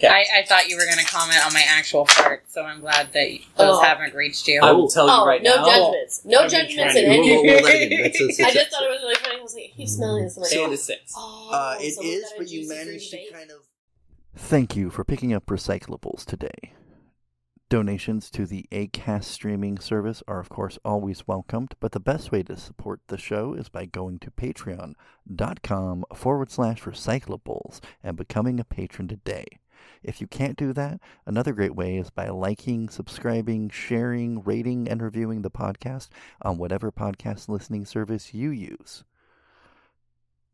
yeah. I, I thought you were going to comment on my actual fart, so I'm glad that those Oh. haven't reached you. I will tell you Oh, right no now. judgments. No I've been judgments trying in to- any. We'll- we'll let it in. It's- it's- I just thought it was really funny. I was like, I keep smelling this. I'm like, And a six. oh, Uh, it someone is, got a but you juicy managed to vape. kind of. Thank you for picking up recyclables today. Donations to the ACAST streaming service are, of course, always welcomed, but the best way to support the show is by going to patreon.com forward slash recyclables and becoming a patron today. If you can't do that, another great way is by liking, subscribing, sharing, rating, and reviewing the podcast on whatever podcast listening service you use.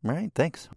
All right, thanks.